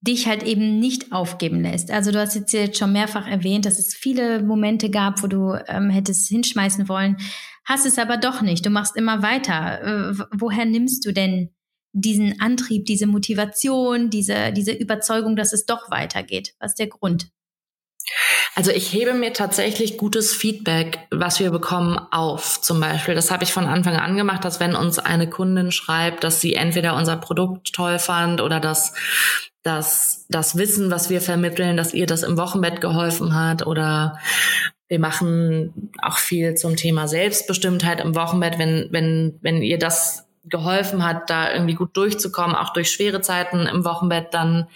dich halt eben nicht aufgeben lässt. Also du hast jetzt, jetzt schon mehrfach erwähnt, dass es viele Momente gab, wo du ähm, hättest hinschmeißen wollen, hast es aber doch nicht. Du machst immer weiter. Äh, woher nimmst du denn diesen Antrieb, diese Motivation, diese, diese Überzeugung, dass es doch weitergeht? Was ist der Grund? Also ich hebe mir tatsächlich gutes Feedback, was wir bekommen, auf. Zum Beispiel, das habe ich von Anfang an gemacht, dass wenn uns eine Kundin schreibt, dass sie entweder unser Produkt toll fand oder dass dass das Wissen, was wir vermitteln, dass ihr das im Wochenbett geholfen hat oder wir machen auch viel zum Thema Selbstbestimmtheit im Wochenbett, wenn wenn wenn ihr das geholfen hat, da irgendwie gut durchzukommen, auch durch schwere Zeiten im Wochenbett, dann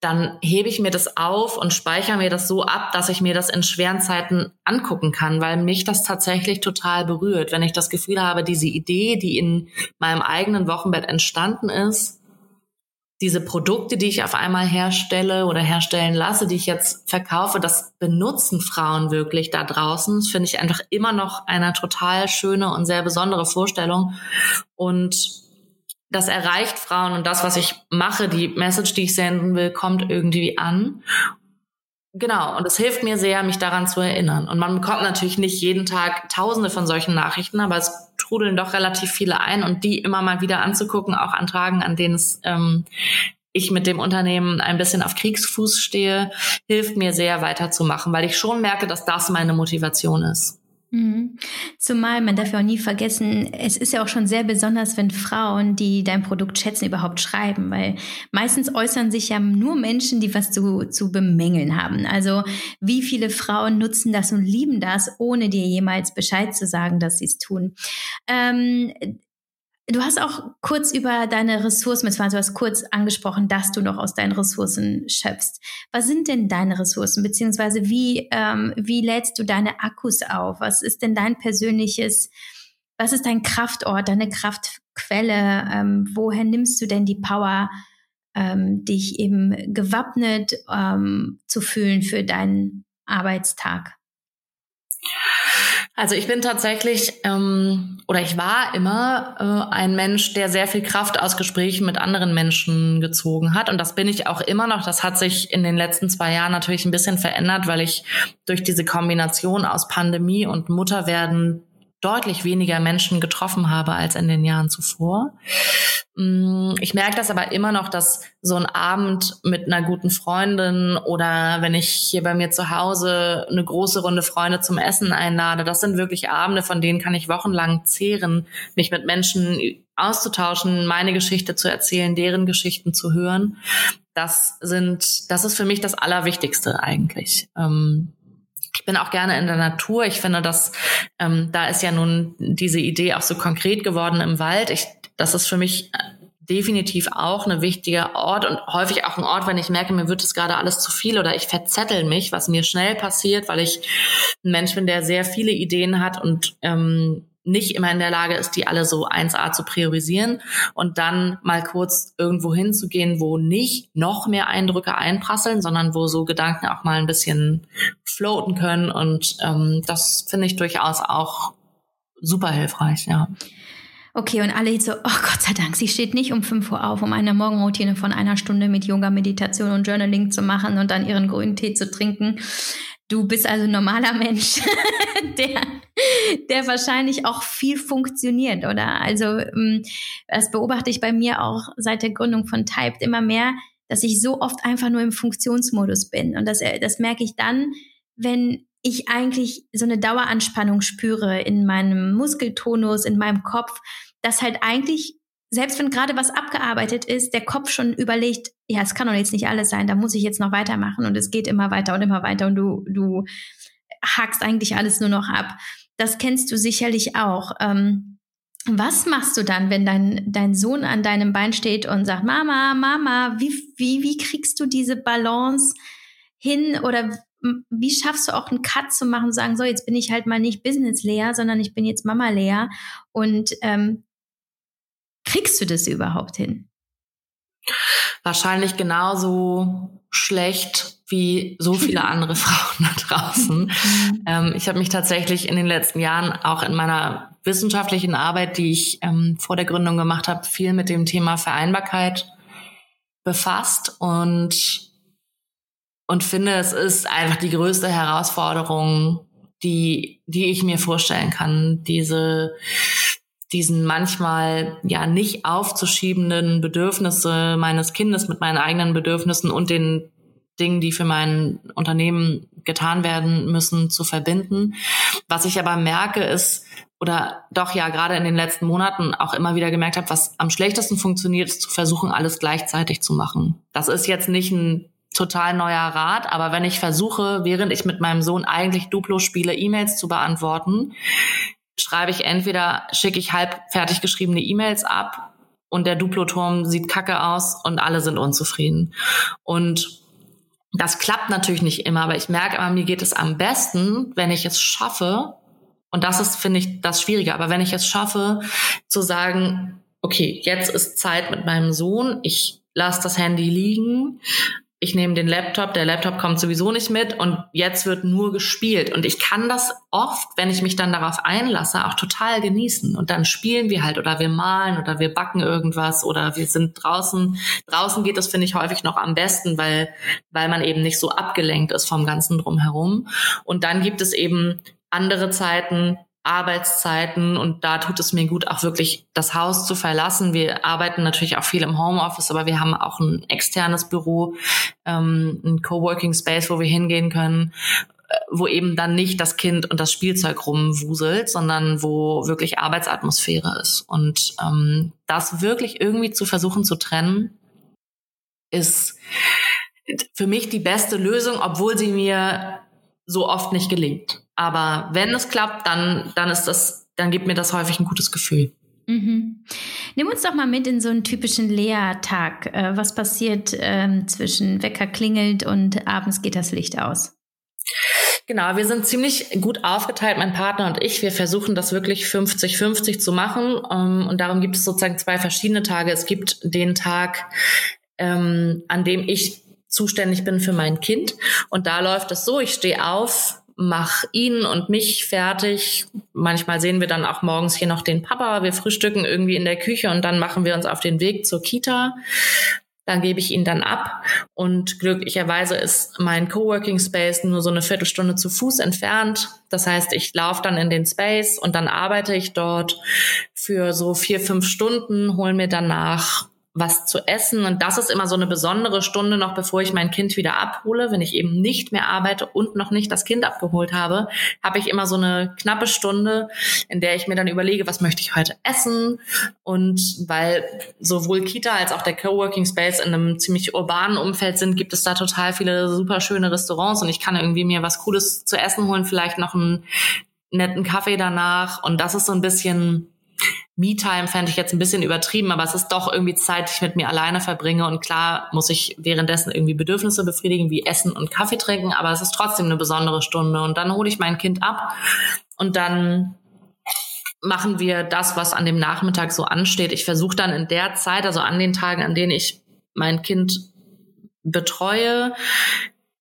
dann hebe ich mir das auf und speichere mir das so ab, dass ich mir das in schweren Zeiten angucken kann, weil mich das tatsächlich total berührt. Wenn ich das Gefühl habe, diese Idee, die in meinem eigenen Wochenbett entstanden ist, diese Produkte, die ich auf einmal herstelle oder herstellen lasse, die ich jetzt verkaufe, das benutzen Frauen wirklich da draußen. Das finde ich einfach immer noch eine total schöne und sehr besondere Vorstellung. Und das erreicht Frauen und das, was ich mache, die Message, die ich senden will, kommt irgendwie an. Genau, und es hilft mir sehr, mich daran zu erinnern. Und man bekommt natürlich nicht jeden Tag tausende von solchen Nachrichten, aber es trudeln doch relativ viele ein und die immer mal wieder anzugucken, auch an Tagen, an denen es ähm, ich mit dem Unternehmen ein bisschen auf Kriegsfuß stehe, hilft mir sehr weiterzumachen, weil ich schon merke, dass das meine Motivation ist. Mhm. Zumal man darf ja auch nie vergessen, es ist ja auch schon sehr besonders, wenn Frauen, die dein Produkt schätzen, überhaupt schreiben, weil meistens äußern sich ja nur Menschen, die was zu, zu bemängeln haben. Also wie viele Frauen nutzen das und lieben das, ohne dir jemals Bescheid zu sagen, dass sie es tun. Ähm, Du hast auch kurz über deine Ressourcen, beziehungsweise du hast kurz angesprochen, dass du noch aus deinen Ressourcen schöpfst. Was sind denn deine Ressourcen, beziehungsweise wie, ähm, wie lädst du deine Akkus auf? Was ist denn dein persönliches, was ist dein Kraftort, deine Kraftquelle? Ähm, woher nimmst du denn die Power, ähm, dich eben gewappnet ähm, zu fühlen für deinen Arbeitstag? Also ich bin tatsächlich ähm, oder ich war immer äh, ein Mensch, der sehr viel Kraft aus Gesprächen mit anderen Menschen gezogen hat und das bin ich auch immer noch. Das hat sich in den letzten zwei Jahren natürlich ein bisschen verändert, weil ich durch diese Kombination aus Pandemie und Mutterwerden deutlich weniger Menschen getroffen habe als in den Jahren zuvor. Mm, ich merke das aber immer noch, dass so ein Abend mit einer guten Freundin oder wenn ich hier bei mir zu Hause eine große Runde Freunde zum Essen einlade, das sind wirklich Abende, von denen kann ich wochenlang zehren, mich mit Menschen auszutauschen, meine Geschichte zu erzählen, deren Geschichten zu hören. Das sind, das ist für mich das Allerwichtigste eigentlich. Ähm, bin auch gerne in der Natur. Ich finde, dass ähm, da ist ja nun diese Idee auch so konkret geworden im Wald. Ich, das ist für mich äh, definitiv auch ein wichtiger Ort und häufig auch ein Ort, wenn ich merke, mir wird es gerade alles zu viel oder ich verzettel mich, was mir schnell passiert, weil ich ein Mensch bin, der sehr viele Ideen hat und ähm, nicht immer in der Lage ist, die alle so 1a zu priorisieren und dann mal kurz irgendwo hinzugehen, wo nicht noch mehr Eindrücke einprasseln, sondern wo so Gedanken auch mal ein bisschen floaten können. Und ähm, das finde ich durchaus auch super hilfreich, ja. Okay, und alle jetzt so, oh Gott sei Dank, sie steht nicht um 5 Uhr auf, um eine Morgenroutine von einer Stunde mit Yoga, Meditation und Journaling zu machen und dann ihren grünen Tee zu trinken. Du bist also ein normaler Mensch, der, der wahrscheinlich auch viel funktioniert, oder? Also ähm, das beobachte ich bei mir auch seit der Gründung von Typed immer mehr, dass ich so oft einfach nur im Funktionsmodus bin. Und das, äh, das merke ich dann, wenn ich eigentlich so eine Daueranspannung spüre in meinem Muskeltonus, in meinem Kopf, dass halt eigentlich selbst wenn gerade was abgearbeitet ist, der Kopf schon überlegt, ja, es kann doch jetzt nicht alles sein, da muss ich jetzt noch weitermachen und es geht immer weiter und immer weiter und du, du hakst eigentlich alles nur noch ab. Das kennst du sicherlich auch. Ähm, Was machst du dann, wenn dein, dein Sohn an deinem Bein steht und sagt, Mama, Mama, wie, wie, wie kriegst du diese Balance hin oder wie schaffst du auch einen Cut zu machen, sagen, so, jetzt bin ich halt mal nicht Business Lea, sondern ich bin jetzt Mama Lea und ähm, kriegst du das überhaupt hin? Wahrscheinlich genauso schlecht wie so viele andere Frauen da draußen. Mhm. Ähm, ich habe mich tatsächlich in den letzten Jahren auch in meiner wissenschaftlichen Arbeit, die ich ähm, vor der Gründung gemacht habe, viel mit dem Thema Vereinbarkeit befasst und und finde, es ist einfach die größte Herausforderung, die die ich mir vorstellen kann, diese diesen manchmal ja nicht aufzuschiebenden Bedürfnisse meines Kindes mit meinen eigenen Bedürfnissen und den Dingen, die für mein Unternehmen getan werden müssen, zu verbinden. Was ich aber merke, ist, oder doch ja gerade in den letzten Monaten auch immer wieder gemerkt habe, was am schlechtesten funktioniert, ist zu versuchen, alles gleichzeitig zu machen. Das ist jetzt nicht ein total neuer Rat, aber wenn ich versuche, während ich mit meinem Sohn eigentlich Duplo spiele, E-Mails zu beantworten, schreibe ich entweder, schicke ich halb fertig geschriebene E-Mails ab und der Duplo-Turm sieht kacke aus und alle sind unzufrieden. Und das klappt natürlich nicht immer, aber ich merke immer, mir geht es am besten, wenn ich es schaffe, und das ist, finde ich, das Schwierige, aber wenn ich es schaffe, zu sagen, okay, jetzt ist Zeit mit meinem Sohn, ich lasse das Handy liegen, ich nehme den Laptop, der Laptop kommt sowieso nicht mit und jetzt wird nur gespielt. Und ich kann das oft, wenn ich mich dann darauf einlasse, auch total genießen. Und dann spielen wir halt oder wir malen oder wir backen irgendwas oder wir sind draußen. Draußen geht das, finde ich, häufig noch am besten, weil, weil man eben nicht so abgelenkt ist vom ganzen Drumherum. Und dann gibt es eben andere Zeiten, Arbeitszeiten und da tut es mir gut, auch wirklich das Haus zu verlassen. Wir arbeiten natürlich auch viel im Homeoffice, aber wir haben auch ein externes Büro, ähm, ein Coworking Space, wo wir hingehen können, äh, wo eben dann nicht das Kind und das Spielzeug rumwuselt, sondern wo wirklich Arbeitsatmosphäre ist. Und ähm, das wirklich irgendwie zu versuchen zu trennen, ist für mich die beste Lösung, obwohl sie mir so oft nicht gelingt. Aber wenn es klappt, dann, dann ist das, dann gibt mir das häufig ein gutes Gefühl. Mhm. Nimm uns doch mal mit in so einen typischen Lehrtag. Äh, was passiert ähm, zwischen Wecker klingelt und abends geht das Licht aus? Genau, wir sind ziemlich gut aufgeteilt, mein Partner und ich. Wir versuchen das wirklich 50-50 zu machen. Ähm, und darum gibt es sozusagen zwei verschiedene Tage. Es gibt den Tag, ähm, an dem ich zuständig bin für mein Kind. Und da läuft es so, ich stehe auf, mach ihn und mich fertig. Manchmal sehen wir dann auch morgens hier noch den Papa. Wir frühstücken irgendwie in der Küche und dann machen wir uns auf den Weg zur Kita. Dann gebe ich ihn dann ab und glücklicherweise ist mein Coworking Space nur so eine Viertelstunde zu Fuß entfernt. Das heißt, ich laufe dann in den Space und dann arbeite ich dort für so vier, fünf Stunden, hole mir danach was zu essen. Und das ist immer so eine besondere Stunde noch, bevor ich mein Kind wieder abhole. Wenn ich eben nicht mehr arbeite und noch nicht das Kind abgeholt habe, habe ich immer so eine knappe Stunde, in der ich mir dann überlege, was möchte ich heute essen. Und weil sowohl Kita als auch der Coworking Space in einem ziemlich urbanen Umfeld sind, gibt es da total viele super schöne Restaurants und ich kann irgendwie mir was Cooles zu essen holen, vielleicht noch einen netten Kaffee danach. Und das ist so ein bisschen Me-Time fände ich jetzt ein bisschen übertrieben, aber es ist doch irgendwie Zeit, die ich mit mir alleine verbringe. Und klar muss ich währenddessen irgendwie Bedürfnisse befriedigen, wie Essen und Kaffee trinken, aber es ist trotzdem eine besondere Stunde. Und dann hole ich mein Kind ab und dann machen wir das, was an dem Nachmittag so ansteht. Ich versuche dann in der Zeit, also an den Tagen, an denen ich mein Kind betreue,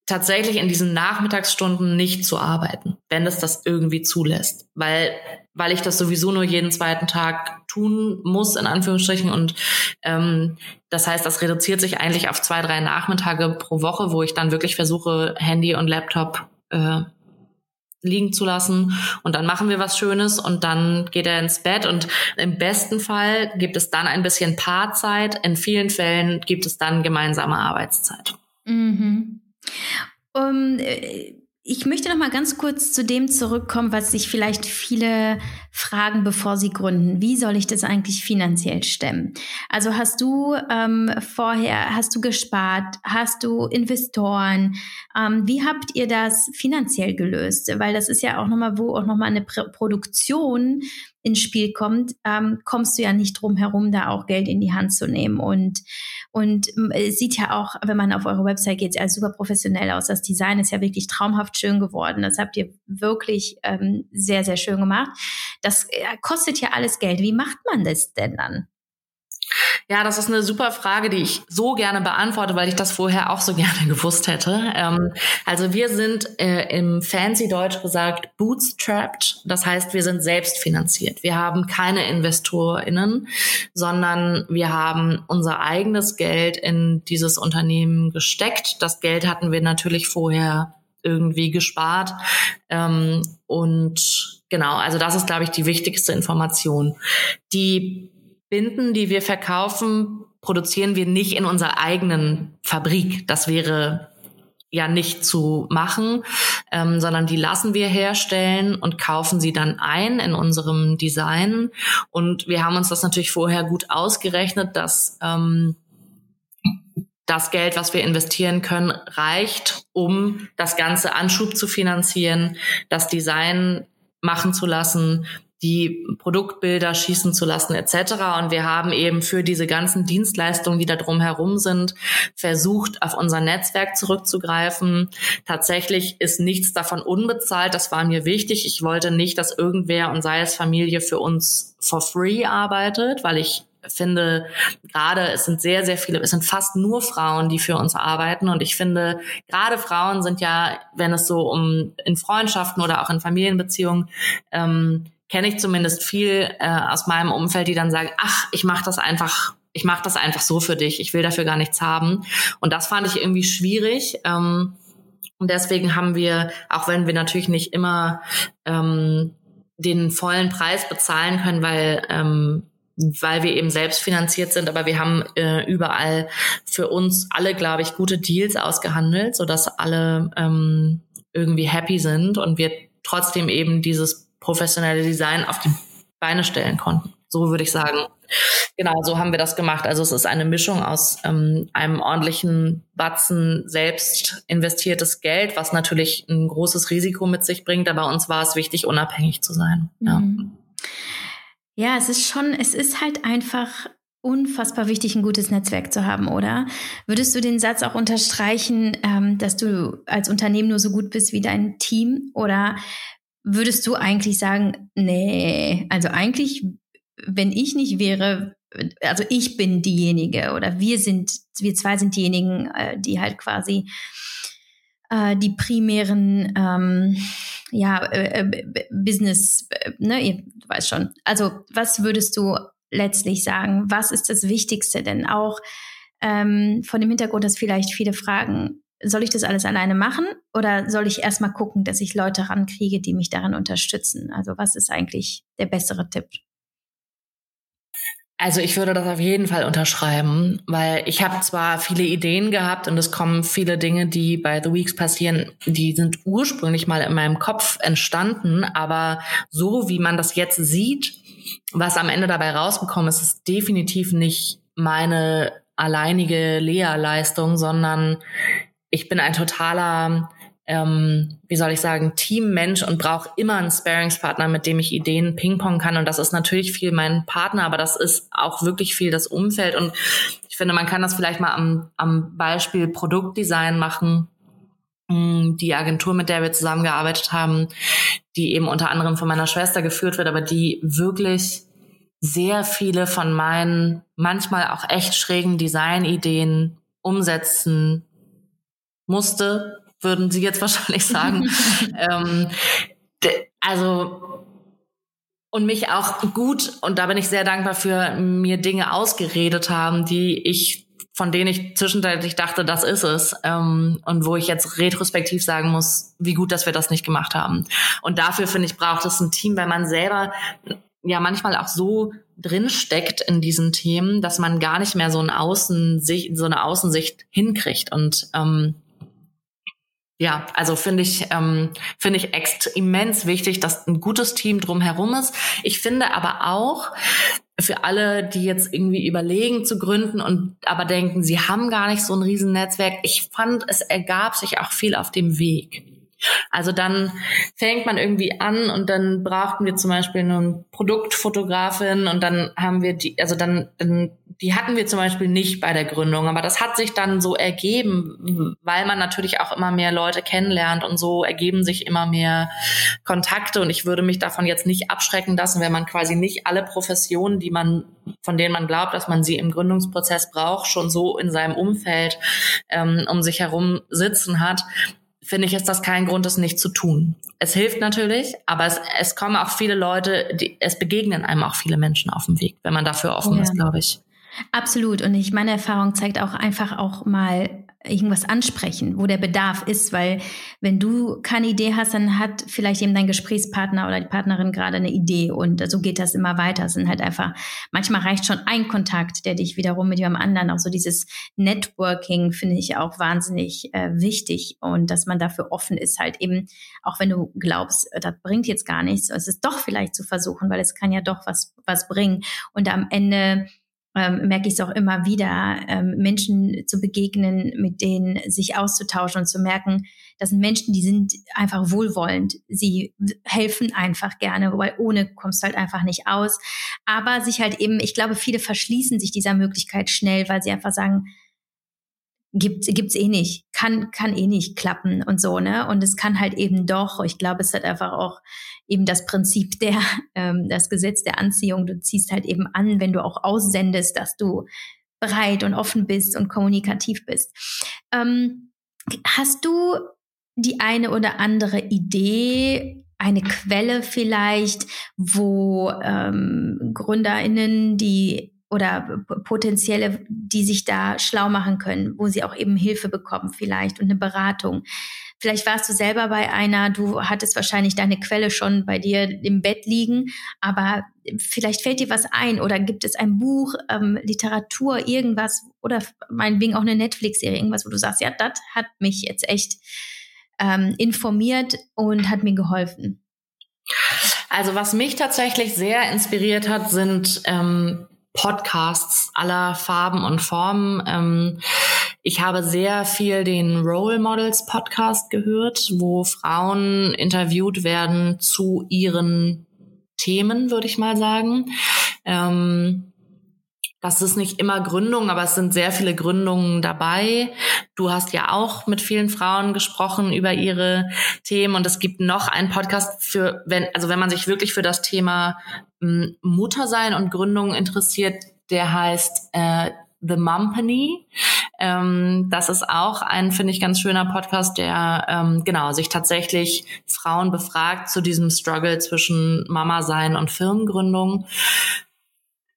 tatsächlich in diesen Nachmittagsstunden nicht zu arbeiten, wenn es das irgendwie zulässt, weil weil ich das sowieso nur jeden zweiten Tag tun muss in Anführungsstrichen. Und ähm, das heißt, das reduziert sich eigentlich auf zwei drei Nachmittage pro Woche, wo ich dann wirklich versuche Handy und Laptop äh, liegen zu lassen. Und dann machen wir was Schönes und dann geht er ins Bett. Und im besten Fall gibt es dann ein bisschen Paarzeit, in vielen Fällen gibt es dann gemeinsame Arbeitszeit. Mhm. Um, äh, ich möchte noch mal ganz kurz zu dem zurückkommen, was sich vielleicht viele fragen, bevor sie gründen. Wie soll ich das eigentlich finanziell stemmen? Also hast du ähm, vorher, hast du gespart, hast du Investoren? Ähm, wie habt ihr das finanziell gelöst? Weil das ist ja auch noch mal, wo auch noch mal eine Pr Produktion ins Spiel kommt, ähm, kommst du ja nicht drum herum, da auch Geld in die Hand zu nehmen. Und, und es sieht ja auch, wenn man auf eure Website geht, ja super professionell aus. Das Design ist ja wirklich traumhaft schön geworden. Das habt ihr wirklich ähm, sehr, sehr schön gemacht. Das äh, kostet ja alles Geld. Wie macht man das denn dann? Ja, das ist eine super Frage, die ich so gerne beantworte, weil ich das vorher auch so gerne gewusst hätte. Ähm, also wir sind äh, im fancy Deutsch gesagt bootstrapped. Das heißt, wir sind selbst finanziert. Wir haben keine InvestorInnen, sondern wir haben unser eigenes Geld in dieses Unternehmen gesteckt. Das Geld hatten wir natürlich vorher irgendwie gespart. Ähm, und genau, also das ist, glaube ich, die wichtigste Information. Die Binden, die wir verkaufen, produzieren wir nicht in unserer eigenen Fabrik. Das wäre ja nicht zu machen, ähm, sondern die lassen wir herstellen und kaufen sie dann ein in unserem Design. Und wir haben uns das natürlich vorher gut ausgerechnet, dass ähm, das Geld, was wir investieren können, reicht, um das ganze Anschub zu finanzieren, das Design machen zu lassen, die Produktbilder schießen zu lassen etc. Und wir haben eben für diese ganzen Dienstleistungen, die da drumherum sind, versucht, auf unser Netzwerk zurückzugreifen. Tatsächlich ist nichts davon unbezahlt. Das war mir wichtig. Ich wollte nicht, dass irgendwer und sei es Familie für uns for free arbeitet, weil ich finde, gerade es sind sehr, sehr viele, es sind fast nur Frauen, die für uns arbeiten. Und ich finde, gerade Frauen sind ja, wenn es so um in Freundschaften oder auch in Familienbeziehungen ähm, kenne ich zumindest viel äh, aus meinem Umfeld, die dann sagen, ach, ich mache das einfach, ich mache das einfach so für dich, ich will dafür gar nichts haben. Und das fand ich irgendwie schwierig. Ähm, und deswegen haben wir, auch wenn wir natürlich nicht immer ähm, den vollen Preis bezahlen können, weil ähm, weil wir eben selbst finanziert sind, aber wir haben äh, überall für uns alle, glaube ich, gute Deals ausgehandelt, so dass alle ähm, irgendwie happy sind und wir trotzdem eben dieses professionelle Design auf die Beine stellen konnten. So würde ich sagen. Genau, so haben wir das gemacht. Also es ist eine Mischung aus ähm, einem ordentlichen Batzen selbst investiertes Geld, was natürlich ein großes Risiko mit sich bringt, aber uns war es wichtig, unabhängig zu sein. Ja. Mhm. Ja, es ist schon, es ist halt einfach unfassbar wichtig, ein gutes Netzwerk zu haben, oder? Würdest du den Satz auch unterstreichen, ähm, dass du als Unternehmen nur so gut bist wie dein Team? Oder würdest du eigentlich sagen, nee, also eigentlich, wenn ich nicht wäre, also ich bin diejenige oder wir sind, wir zwei sind diejenigen, äh, die halt quasi äh, die primären ähm, ja, äh, äh Business, äh, ne, ihr weißt schon. Also was würdest du letztlich sagen? Was ist das Wichtigste denn auch ähm, von dem Hintergrund, dass vielleicht viele fragen, soll ich das alles alleine machen oder soll ich erstmal gucken, dass ich Leute rankriege, die mich daran unterstützen? Also was ist eigentlich der bessere Tipp? Also ich würde das auf jeden Fall unterschreiben, weil ich habe zwar viele Ideen gehabt und es kommen viele Dinge, die bei The Weeks passieren, die sind ursprünglich mal in meinem Kopf entstanden, aber so wie man das jetzt sieht, was am Ende dabei rausgekommen ist, ist definitiv nicht meine alleinige Lehrleistung, sondern ich bin ein totaler, ähm, wie soll ich sagen, Teammensch und brauche immer einen Sparingspartner, mit dem ich Ideen pingpong kann. Und das ist natürlich viel mein Partner, aber das ist auch wirklich viel das Umfeld. Und ich finde, man kann das vielleicht mal am, am Beispiel Produktdesign machen. Mm, die Agentur, mit der wir zusammengearbeitet haben, die eben unter anderem von meiner Schwester geführt wird, aber die wirklich sehr viele von meinen manchmal auch echt schrägen Designideen umsetzen musste, würden Sie jetzt wahrscheinlich sagen. ähm, also und mich auch gut, und da bin ich sehr dankbar für, mir Dinge ausgeredet haben, die ich, von denen ich zwischenzeitlich dachte, das ist es. Ähm, und wo ich jetzt retrospektiv sagen muss, wie gut, dass wir das nicht gemacht haben. Und dafür, finde ich, braucht es ein Team, weil man selber ja manchmal auch so drin steckt in diesen Themen, dass man gar nicht mehr so, ein Außensicht, so eine Außensicht hinkriegt. Und ähm, ja, also finde ich, ähm, finde ich immens wichtig, dass ein gutes Team drumherum ist. Ich finde aber auch, für alle, die jetzt irgendwie überlegen zu gründen und aber denken, sie haben gar nicht so ein Riesennetzwerk, ich fand, es ergab sich auch viel auf dem Weg. Also dann fängt man irgendwie an und dann brauchten wir zum Beispiel eine Produktfotografin und dann haben wir die, also dann, dann, die hatten wir zum Beispiel nicht bei der Gründung, aber das hat sich dann so ergeben, weil man natürlich auch immer mehr Leute kennenlernt und so ergeben sich immer mehr Kontakte und ich würde mich davon jetzt nicht abschrecken lassen, wenn man quasi nicht alle Professionen, die man, von denen man glaubt, dass man sie im Gründungsprozess braucht, schon so in seinem Umfeld ähm, um sich herum sitzen hat finde ich, ist das kein Grund, es nicht zu tun. Es hilft natürlich, aber es, es kommen auch viele Leute, die, es begegnen einem auch viele Menschen auf dem Weg, wenn man dafür offen ja. ist, glaube ich. Absolut. Und ich, meine Erfahrung zeigt auch einfach auch mal irgendwas ansprechen, wo der Bedarf ist, weil wenn du keine Idee hast, dann hat vielleicht eben dein Gesprächspartner oder die Partnerin gerade eine Idee und so geht das immer weiter. Es sind halt einfach, manchmal reicht schon ein Kontakt, der dich wiederum mit jemandem anderen, auch so dieses Networking finde ich auch wahnsinnig äh, wichtig und dass man dafür offen ist, halt eben, auch wenn du glaubst, das bringt jetzt gar nichts, es ist doch vielleicht zu versuchen, weil es kann ja doch was, was bringen und am Ende ähm, merke ich es auch immer wieder, ähm, Menschen zu begegnen, mit denen sich auszutauschen und zu merken, das sind Menschen, die sind einfach wohlwollend. Sie helfen einfach gerne, weil ohne kommst du halt einfach nicht aus. Aber sich halt eben, ich glaube, viele verschließen sich dieser Möglichkeit schnell, weil sie einfach sagen, gibt gibt's eh nicht, kann kann eh nicht klappen und so ne und es kann halt eben doch. Ich glaube, es hat einfach auch eben das Prinzip der ähm, das Gesetz der Anziehung. Du ziehst halt eben an, wenn du auch aussendest, dass du bereit und offen bist und kommunikativ bist. Ähm, hast du die eine oder andere Idee, eine Quelle vielleicht, wo ähm, GründerInnen, die oder potenzielle, die sich da schlau machen können, wo sie auch eben Hilfe bekommen vielleicht und eine Beratung. Vielleicht warst du selber bei einer, du hattest wahrscheinlich deine Quelle schon bei dir im Bett liegen, aber vielleicht fällt dir was ein oder gibt es ein Buch, ähm, Literatur, irgendwas oder meinetwegen auch eine Netflix-Serie, irgendwas, wo du sagst, ja, das hat mich jetzt echt ähm, informiert und hat mir geholfen. Also was mich tatsächlich sehr inspiriert hat, sind ähm, Podcasts aller Farben und Formen. Ähm, ich habe sehr viel den Role Models Podcast gehört, wo Frauen interviewt werden zu ihren Themen, würde ich mal sagen. Ähm, das ist nicht immer Gründung, aber es sind sehr viele Gründungen dabei. Du hast ja auch mit vielen Frauen gesprochen über ihre Themen und es gibt noch einen Podcast für, wenn, also wenn man sich wirklich für das Thema Muttersein und Gründung interessiert, der heißt äh, The Mumpany. Ähm, das ist auch ein, finde ich, ganz schöner Podcast, der ähm, genau sich tatsächlich Frauen befragt zu diesem Struggle zwischen Mama sein und Firmengründung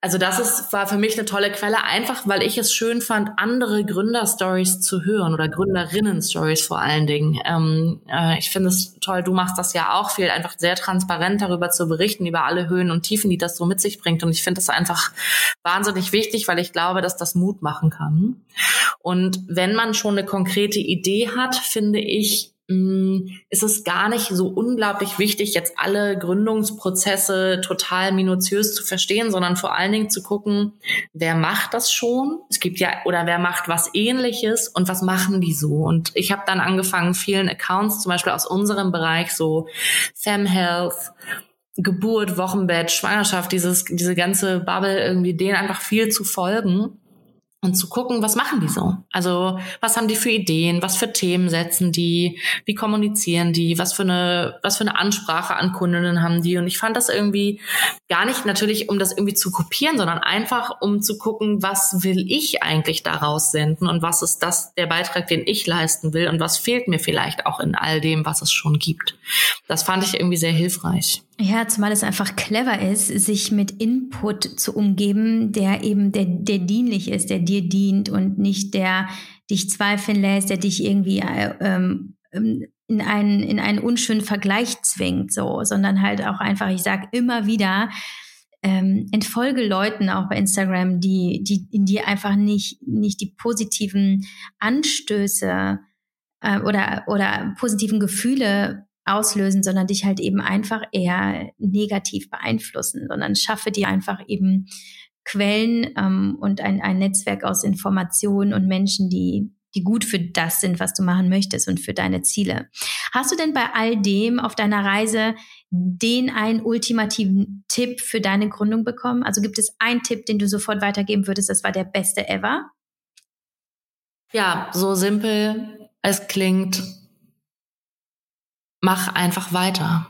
also das ist, war für mich eine tolle Quelle, einfach weil ich es schön fand, andere Gründerstories zu hören oder Gründerinnen-Stories vor allen Dingen. Ähm, äh, ich finde es toll, du machst das ja auch viel, einfach sehr transparent darüber zu berichten, über alle Höhen und Tiefen, die das so mit sich bringt. Und ich finde das einfach wahnsinnig wichtig, weil ich glaube, dass das Mut machen kann. Und wenn man schon eine konkrete Idee hat, finde ich, ist es gar nicht so unglaublich wichtig, jetzt alle Gründungsprozesse total minutiös zu verstehen, sondern vor allen Dingen zu gucken, wer macht das schon? Es gibt ja, oder wer macht was ähnliches und was machen die so? Und ich habe dann angefangen, vielen Accounts, zum Beispiel aus unserem Bereich, so Fem Health, Geburt, Wochenbett, Schwangerschaft, dieses, diese ganze Bubble, irgendwie denen einfach viel zu folgen und zu gucken, was machen die so? Also, was haben die für Ideen? Was für Themen setzen die? Wie kommunizieren die? Was für eine, was für eine Ansprache an Kundinnen haben die? Und ich fand das irgendwie gar nicht natürlich, um das irgendwie zu kopieren, sondern einfach, um zu gucken, was will ich eigentlich daraus senden und was ist das, der Beitrag, den ich leisten will und was fehlt mir vielleicht auch in all dem, was es schon gibt. Das fand ich irgendwie sehr hilfreich. Ja, zumal es einfach clever ist, sich mit Input zu umgeben, der eben der, der dienlich ist, der dir dient und nicht der dich zweifeln lässt, der dich irgendwie äh, ähm, in einen, in einen unschönen Vergleich zwingt, so, sondern halt auch einfach, ich sag immer wieder, ähm, entfolge Leuten auch bei Instagram, die, die in dir einfach nicht, nicht die positiven Anstöße äh, oder, oder positiven Gefühle auslösen, sondern dich halt eben einfach eher negativ beeinflussen, sondern schaffe dir einfach eben Quellen ähm, und ein, ein Netzwerk aus Informationen und Menschen, die, die gut für das sind, was du machen möchtest und für deine Ziele. Hast du denn bei all dem auf deiner Reise den einen ultimativen Tipp für deine Gründung bekommen? Also gibt es einen Tipp, den du sofort weitergeben würdest, das war der beste ever? Ja, so simpel es klingt, mach einfach weiter.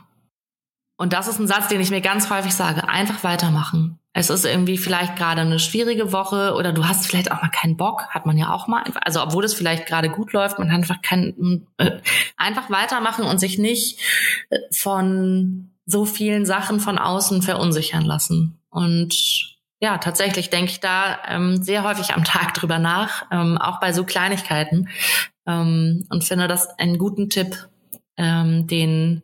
Und das ist ein Satz, den ich mir ganz häufig sage. Einfach weitermachen. Es ist irgendwie vielleicht gerade eine schwierige Woche oder du hast vielleicht auch mal keinen Bock, hat man ja auch mal. Also obwohl es vielleicht gerade gut läuft, man hat einfach keinen, äh, einfach weitermachen und sich nicht äh, von so vielen Sachen von außen verunsichern lassen. Und ja, tatsächlich denke ich da ähm, sehr häufig am Tag drüber nach, ähm, auch bei so Kleinigkeiten. Ähm, und finde das einen guten Tipp, ähm, den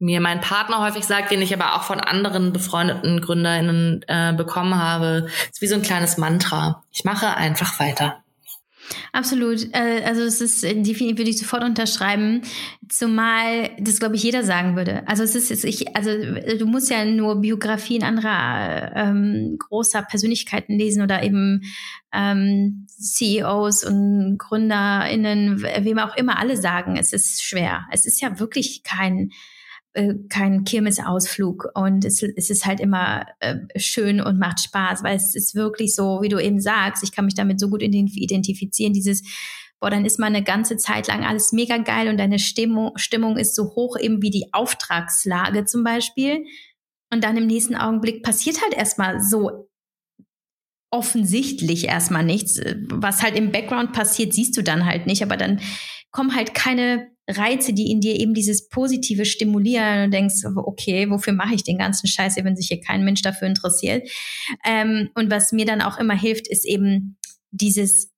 mir mein Partner häufig sagt, den ich aber auch von anderen befreundeten GründerInnen äh, bekommen habe, ist wie so ein kleines Mantra. Ich mache einfach weiter. Absolut. Äh, also es ist äh, definitiv würde ich sofort unterschreiben, zumal das glaube ich jeder sagen würde. Also es ist, ich, also du musst ja nur Biografien anderer ähm, großer Persönlichkeiten lesen oder eben ähm, CEOs und GründerInnen, wem auch immer, alle sagen, es ist schwer. Es ist ja wirklich kein äh, kein Kirmesausflug und es, es ist halt immer äh, schön und macht Spaß, weil es ist wirklich so, wie du eben sagst, ich kann mich damit so gut identifizieren, dieses boah, dann ist mal eine ganze Zeit lang alles mega geil und deine Stimmung, Stimmung ist so hoch eben wie die Auftragslage zum Beispiel. Und dann im nächsten Augenblick passiert halt erstmal so offensichtlich erstmal nichts. Was halt im Background passiert, siehst du dann halt nicht, aber dann kommen halt keine Reize, die in dir eben dieses Positive stimulieren und denkst, okay, wofür mache ich den ganzen Scheiß, wenn sich hier kein Mensch dafür interessiert. Ähm, und was mir dann auch immer hilft, ist eben dieses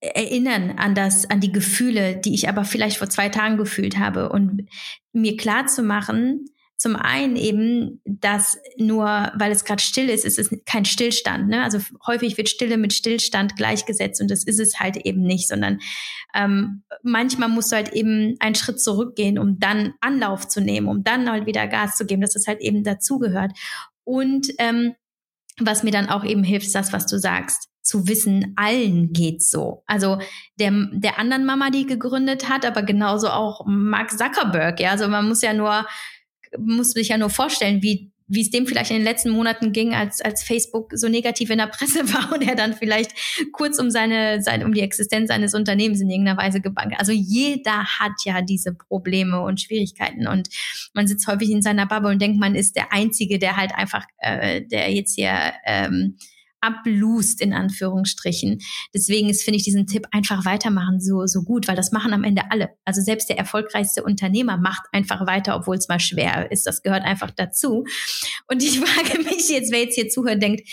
Erinnern an das, an die Gefühle, die ich aber vielleicht vor zwei Tagen gefühlt habe und mir klar zu machen, zum einen eben, dass nur weil es gerade still ist, ist es kein Stillstand. Ne? Also häufig wird Stille mit Stillstand gleichgesetzt und das ist es halt eben nicht, sondern ähm, manchmal musst du halt eben einen Schritt zurückgehen, um dann Anlauf zu nehmen, um dann halt wieder Gas zu geben, dass das halt eben dazugehört. Und ähm, was mir dann auch eben hilft, ist das, was du sagst zu wissen, allen geht's so. Also der, der anderen Mama, die gegründet hat, aber genauso auch Mark Zuckerberg. Ja, also man muss ja nur musst du ja nur vorstellen, wie wie es dem vielleicht in den letzten Monaten ging, als, als Facebook so negativ in der Presse war und er dann vielleicht kurz um seine, seine, um die Existenz seines Unternehmens in irgendeiner Weise gebankt. Also jeder hat ja diese Probleme und Schwierigkeiten und man sitzt häufig in seiner Bubble und denkt, man ist der Einzige, der halt einfach, äh, der jetzt hier ähm, ablust, in Anführungsstrichen. Deswegen ist, finde ich, diesen Tipp einfach weitermachen so, so gut, weil das machen am Ende alle. Also selbst der erfolgreichste Unternehmer macht einfach weiter, obwohl es mal schwer ist. Das gehört einfach dazu. Und ich frage mich jetzt, wer jetzt hier zuhört, denkt,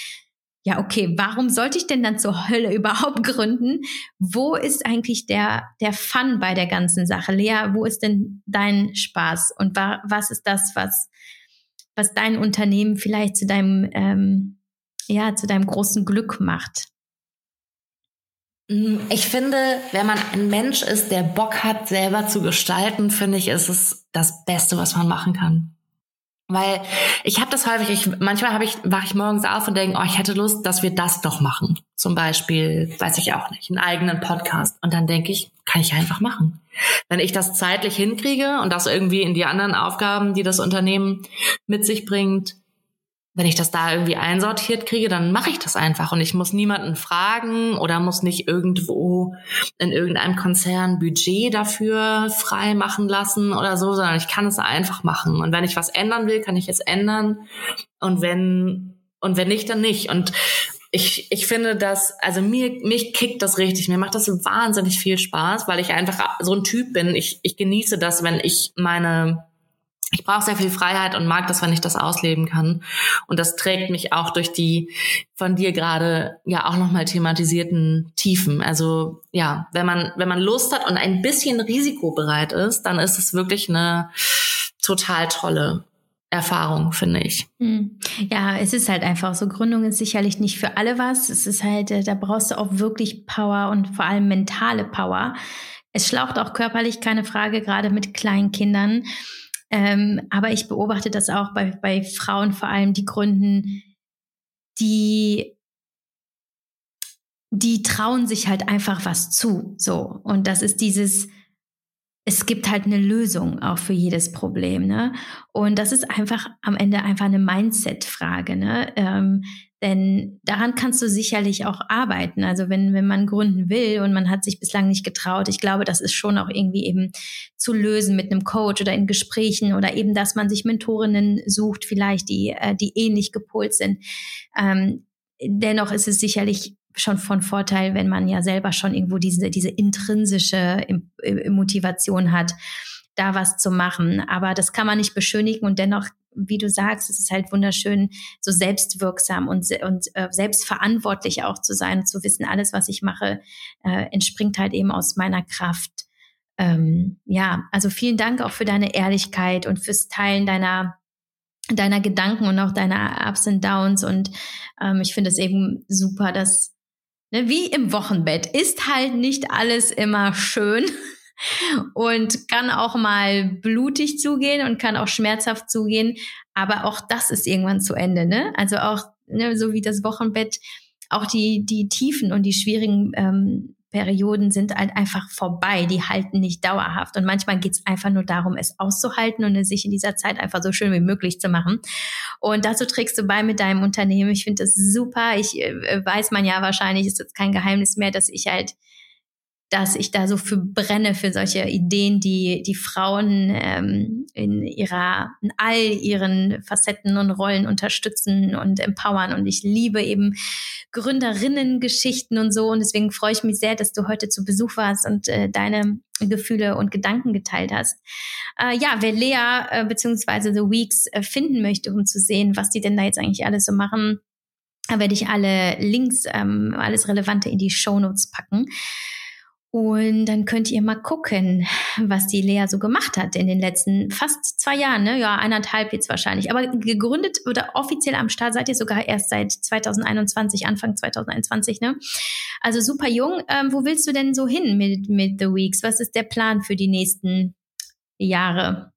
ja, okay, warum sollte ich denn dann zur Hölle überhaupt gründen? Wo ist eigentlich der, der Fun bei der ganzen Sache? Lea, wo ist denn dein Spaß? Und wa was ist das, was, was dein Unternehmen vielleicht zu deinem ähm, ja, zu deinem großen Glück macht? Mm, ich finde, wenn man ein Mensch ist, der Bock hat, selber zu gestalten, finde ich, ist es das Beste, was man machen kann. Weil ich habe das häufig, ich, manchmal ich, wache ich morgens auf und denke, oh, ich hätte Lust, dass wir das doch machen. Zum Beispiel, weiß ich auch nicht, einen eigenen Podcast. Und dann denke ich, kann ich einfach machen. Wenn ich das zeitlich hinkriege und das irgendwie in die anderen Aufgaben, die das Unternehmen mit sich bringt, wenn ich das da irgendwie einsortiert kriege, dann mache ich das einfach und ich muss niemanden fragen oder muss nicht irgendwo in irgendeinem Konzern Budget dafür frei machen lassen oder so, sondern ich kann es einfach machen. Und wenn ich was ändern will, kann ich es ändern. Und wenn, und wenn nicht, dann nicht. Und ich, ich finde das, also mir, mich kickt das richtig. Mir macht das wahnsinnig viel Spaß, weil ich einfach so ein Typ bin. Ich, ich genieße das, wenn ich meine, ich brauche sehr viel Freiheit und mag das, wenn ich das ausleben kann. Und das trägt mich auch durch die von dir gerade ja auch nochmal thematisierten Tiefen. Also ja, wenn man, wenn man Lust hat und ein bisschen risikobereit ist, dann ist es wirklich eine total tolle Erfahrung, finde ich. Hm. Ja, es ist halt einfach so. Gründung ist sicherlich nicht für alle was. Es ist halt, äh, da brauchst du auch wirklich Power und vor allem mentale Power. Es schlaucht auch körperlich, keine Frage, gerade mit kleinen Kindern. Ähm, aber ich beobachte das auch bei, bei Frauen vor allem, die gründen, die die trauen sich halt einfach was zu. So. Und das ist dieses, es gibt halt eine Lösung auch für jedes Problem, ne? Und das ist einfach am Ende einfach eine Mindset-Frage, ne? Ähm, denn daran kannst du sicherlich auch arbeiten. Also wenn, wenn man gründen will und man hat sich bislang nicht getraut, ich glaube, das ist schon auch irgendwie eben zu lösen mit einem Coach oder in Gesprächen oder eben, dass man sich Mentorinnen sucht, vielleicht, die, äh, die ähnlich gepolt sind. Ähm, dennoch ist es sicherlich schon von Vorteil, wenn man ja selber schon irgendwo diese, diese intrinsische Motivation hat, da was zu machen. Aber das kann man nicht beschönigen und dennoch, wie du sagst, es ist halt wunderschön, so selbstwirksam und, und äh, selbstverantwortlich auch zu sein und zu wissen, alles, was ich mache, äh, entspringt halt eben aus meiner Kraft. Ähm, ja, also vielen Dank auch für deine Ehrlichkeit und fürs Teilen deiner deiner Gedanken und auch deiner Ups und Downs. Und ähm, ich finde es eben super, dass Ne, wie im Wochenbett ist halt nicht alles immer schön und kann auch mal blutig zugehen und kann auch schmerzhaft zugehen. Aber auch das ist irgendwann zu Ende. Ne? Also auch ne, so wie das Wochenbett, auch die, die Tiefen und die schwierigen ähm, Perioden sind halt einfach vorbei, die halten nicht dauerhaft. Und manchmal geht es einfach nur darum, es auszuhalten und es sich in dieser Zeit einfach so schön wie möglich zu machen. Und dazu trägst du bei mit deinem Unternehmen. Ich finde das super. Ich äh, weiß man ja wahrscheinlich, ist jetzt kein Geheimnis mehr, dass ich halt dass ich da so für brenne für solche Ideen, die die Frauen ähm, in ihrer in all ihren Facetten und Rollen unterstützen und empowern und ich liebe eben Gründerinnen-Geschichten und so und deswegen freue ich mich sehr, dass du heute zu Besuch warst und äh, deine Gefühle und Gedanken geteilt hast. Äh, ja, wer Lea äh, beziehungsweise The Weeks äh, finden möchte, um zu sehen, was die denn da jetzt eigentlich alles so machen, da werde ich alle Links, ähm, alles Relevante in die Show Notes packen. Und dann könnt ihr mal gucken, was die Lea so gemacht hat in den letzten fast zwei Jahren, ne? Ja, eineinhalb jetzt wahrscheinlich. Aber gegründet oder offiziell am Start seid ihr sogar erst seit 2021, Anfang 2021, ne? Also super jung. Ähm, wo willst du denn so hin mit, mit The Weeks? Was ist der Plan für die nächsten Jahre?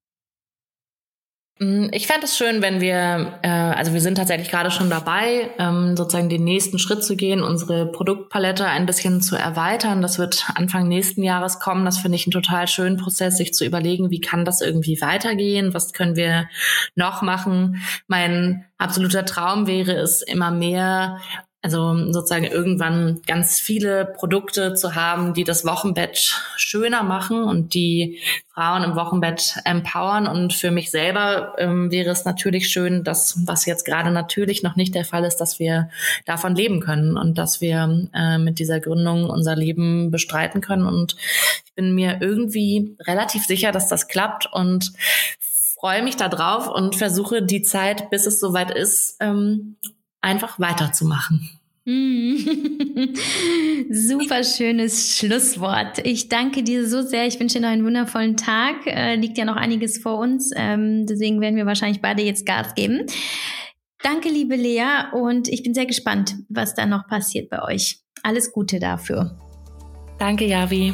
Mm, ich fände es schön, wenn wir, äh, also wir sind tatsächlich gerade schon dabei, ähm, sozusagen den nächsten Schritt zu gehen, unsere Produktpalette ein bisschen zu erweitern. Das wird Anfang nächsten Jahres kommen. Das finde ich einen total schönen Prozess, sich zu überlegen, wie kann das irgendwie weitergehen? Was können wir noch machen? Mein absoluter Traum wäre es, immer mehr also sozusagen irgendwann ganz viele Produkte zu haben, die das Wochenbett schöner machen und die Frauen im Wochenbett empowern. Und für mich selber ähm, wäre es natürlich schön, dass, was jetzt gerade natürlich noch nicht der Fall ist, dass wir davon leben können und dass wir äh, mit dieser Gründung unser Leben bestreiten können. Und ich bin mir irgendwie relativ sicher, dass das klappt und freue mich da drauf und versuche die Zeit, bis es soweit ist, ähm, einfach weiterzumachen. Mm. Super schönes Schlusswort. Ich danke dir so sehr. Ich wünsche dir noch einen wundervollen Tag. Äh, liegt ja noch einiges vor uns. Ähm, deswegen werden wir wahrscheinlich beide jetzt Gas geben. Danke, liebe Lea. Und ich bin sehr gespannt, was da noch passiert bei euch. Alles Gute dafür. Danke, Javi.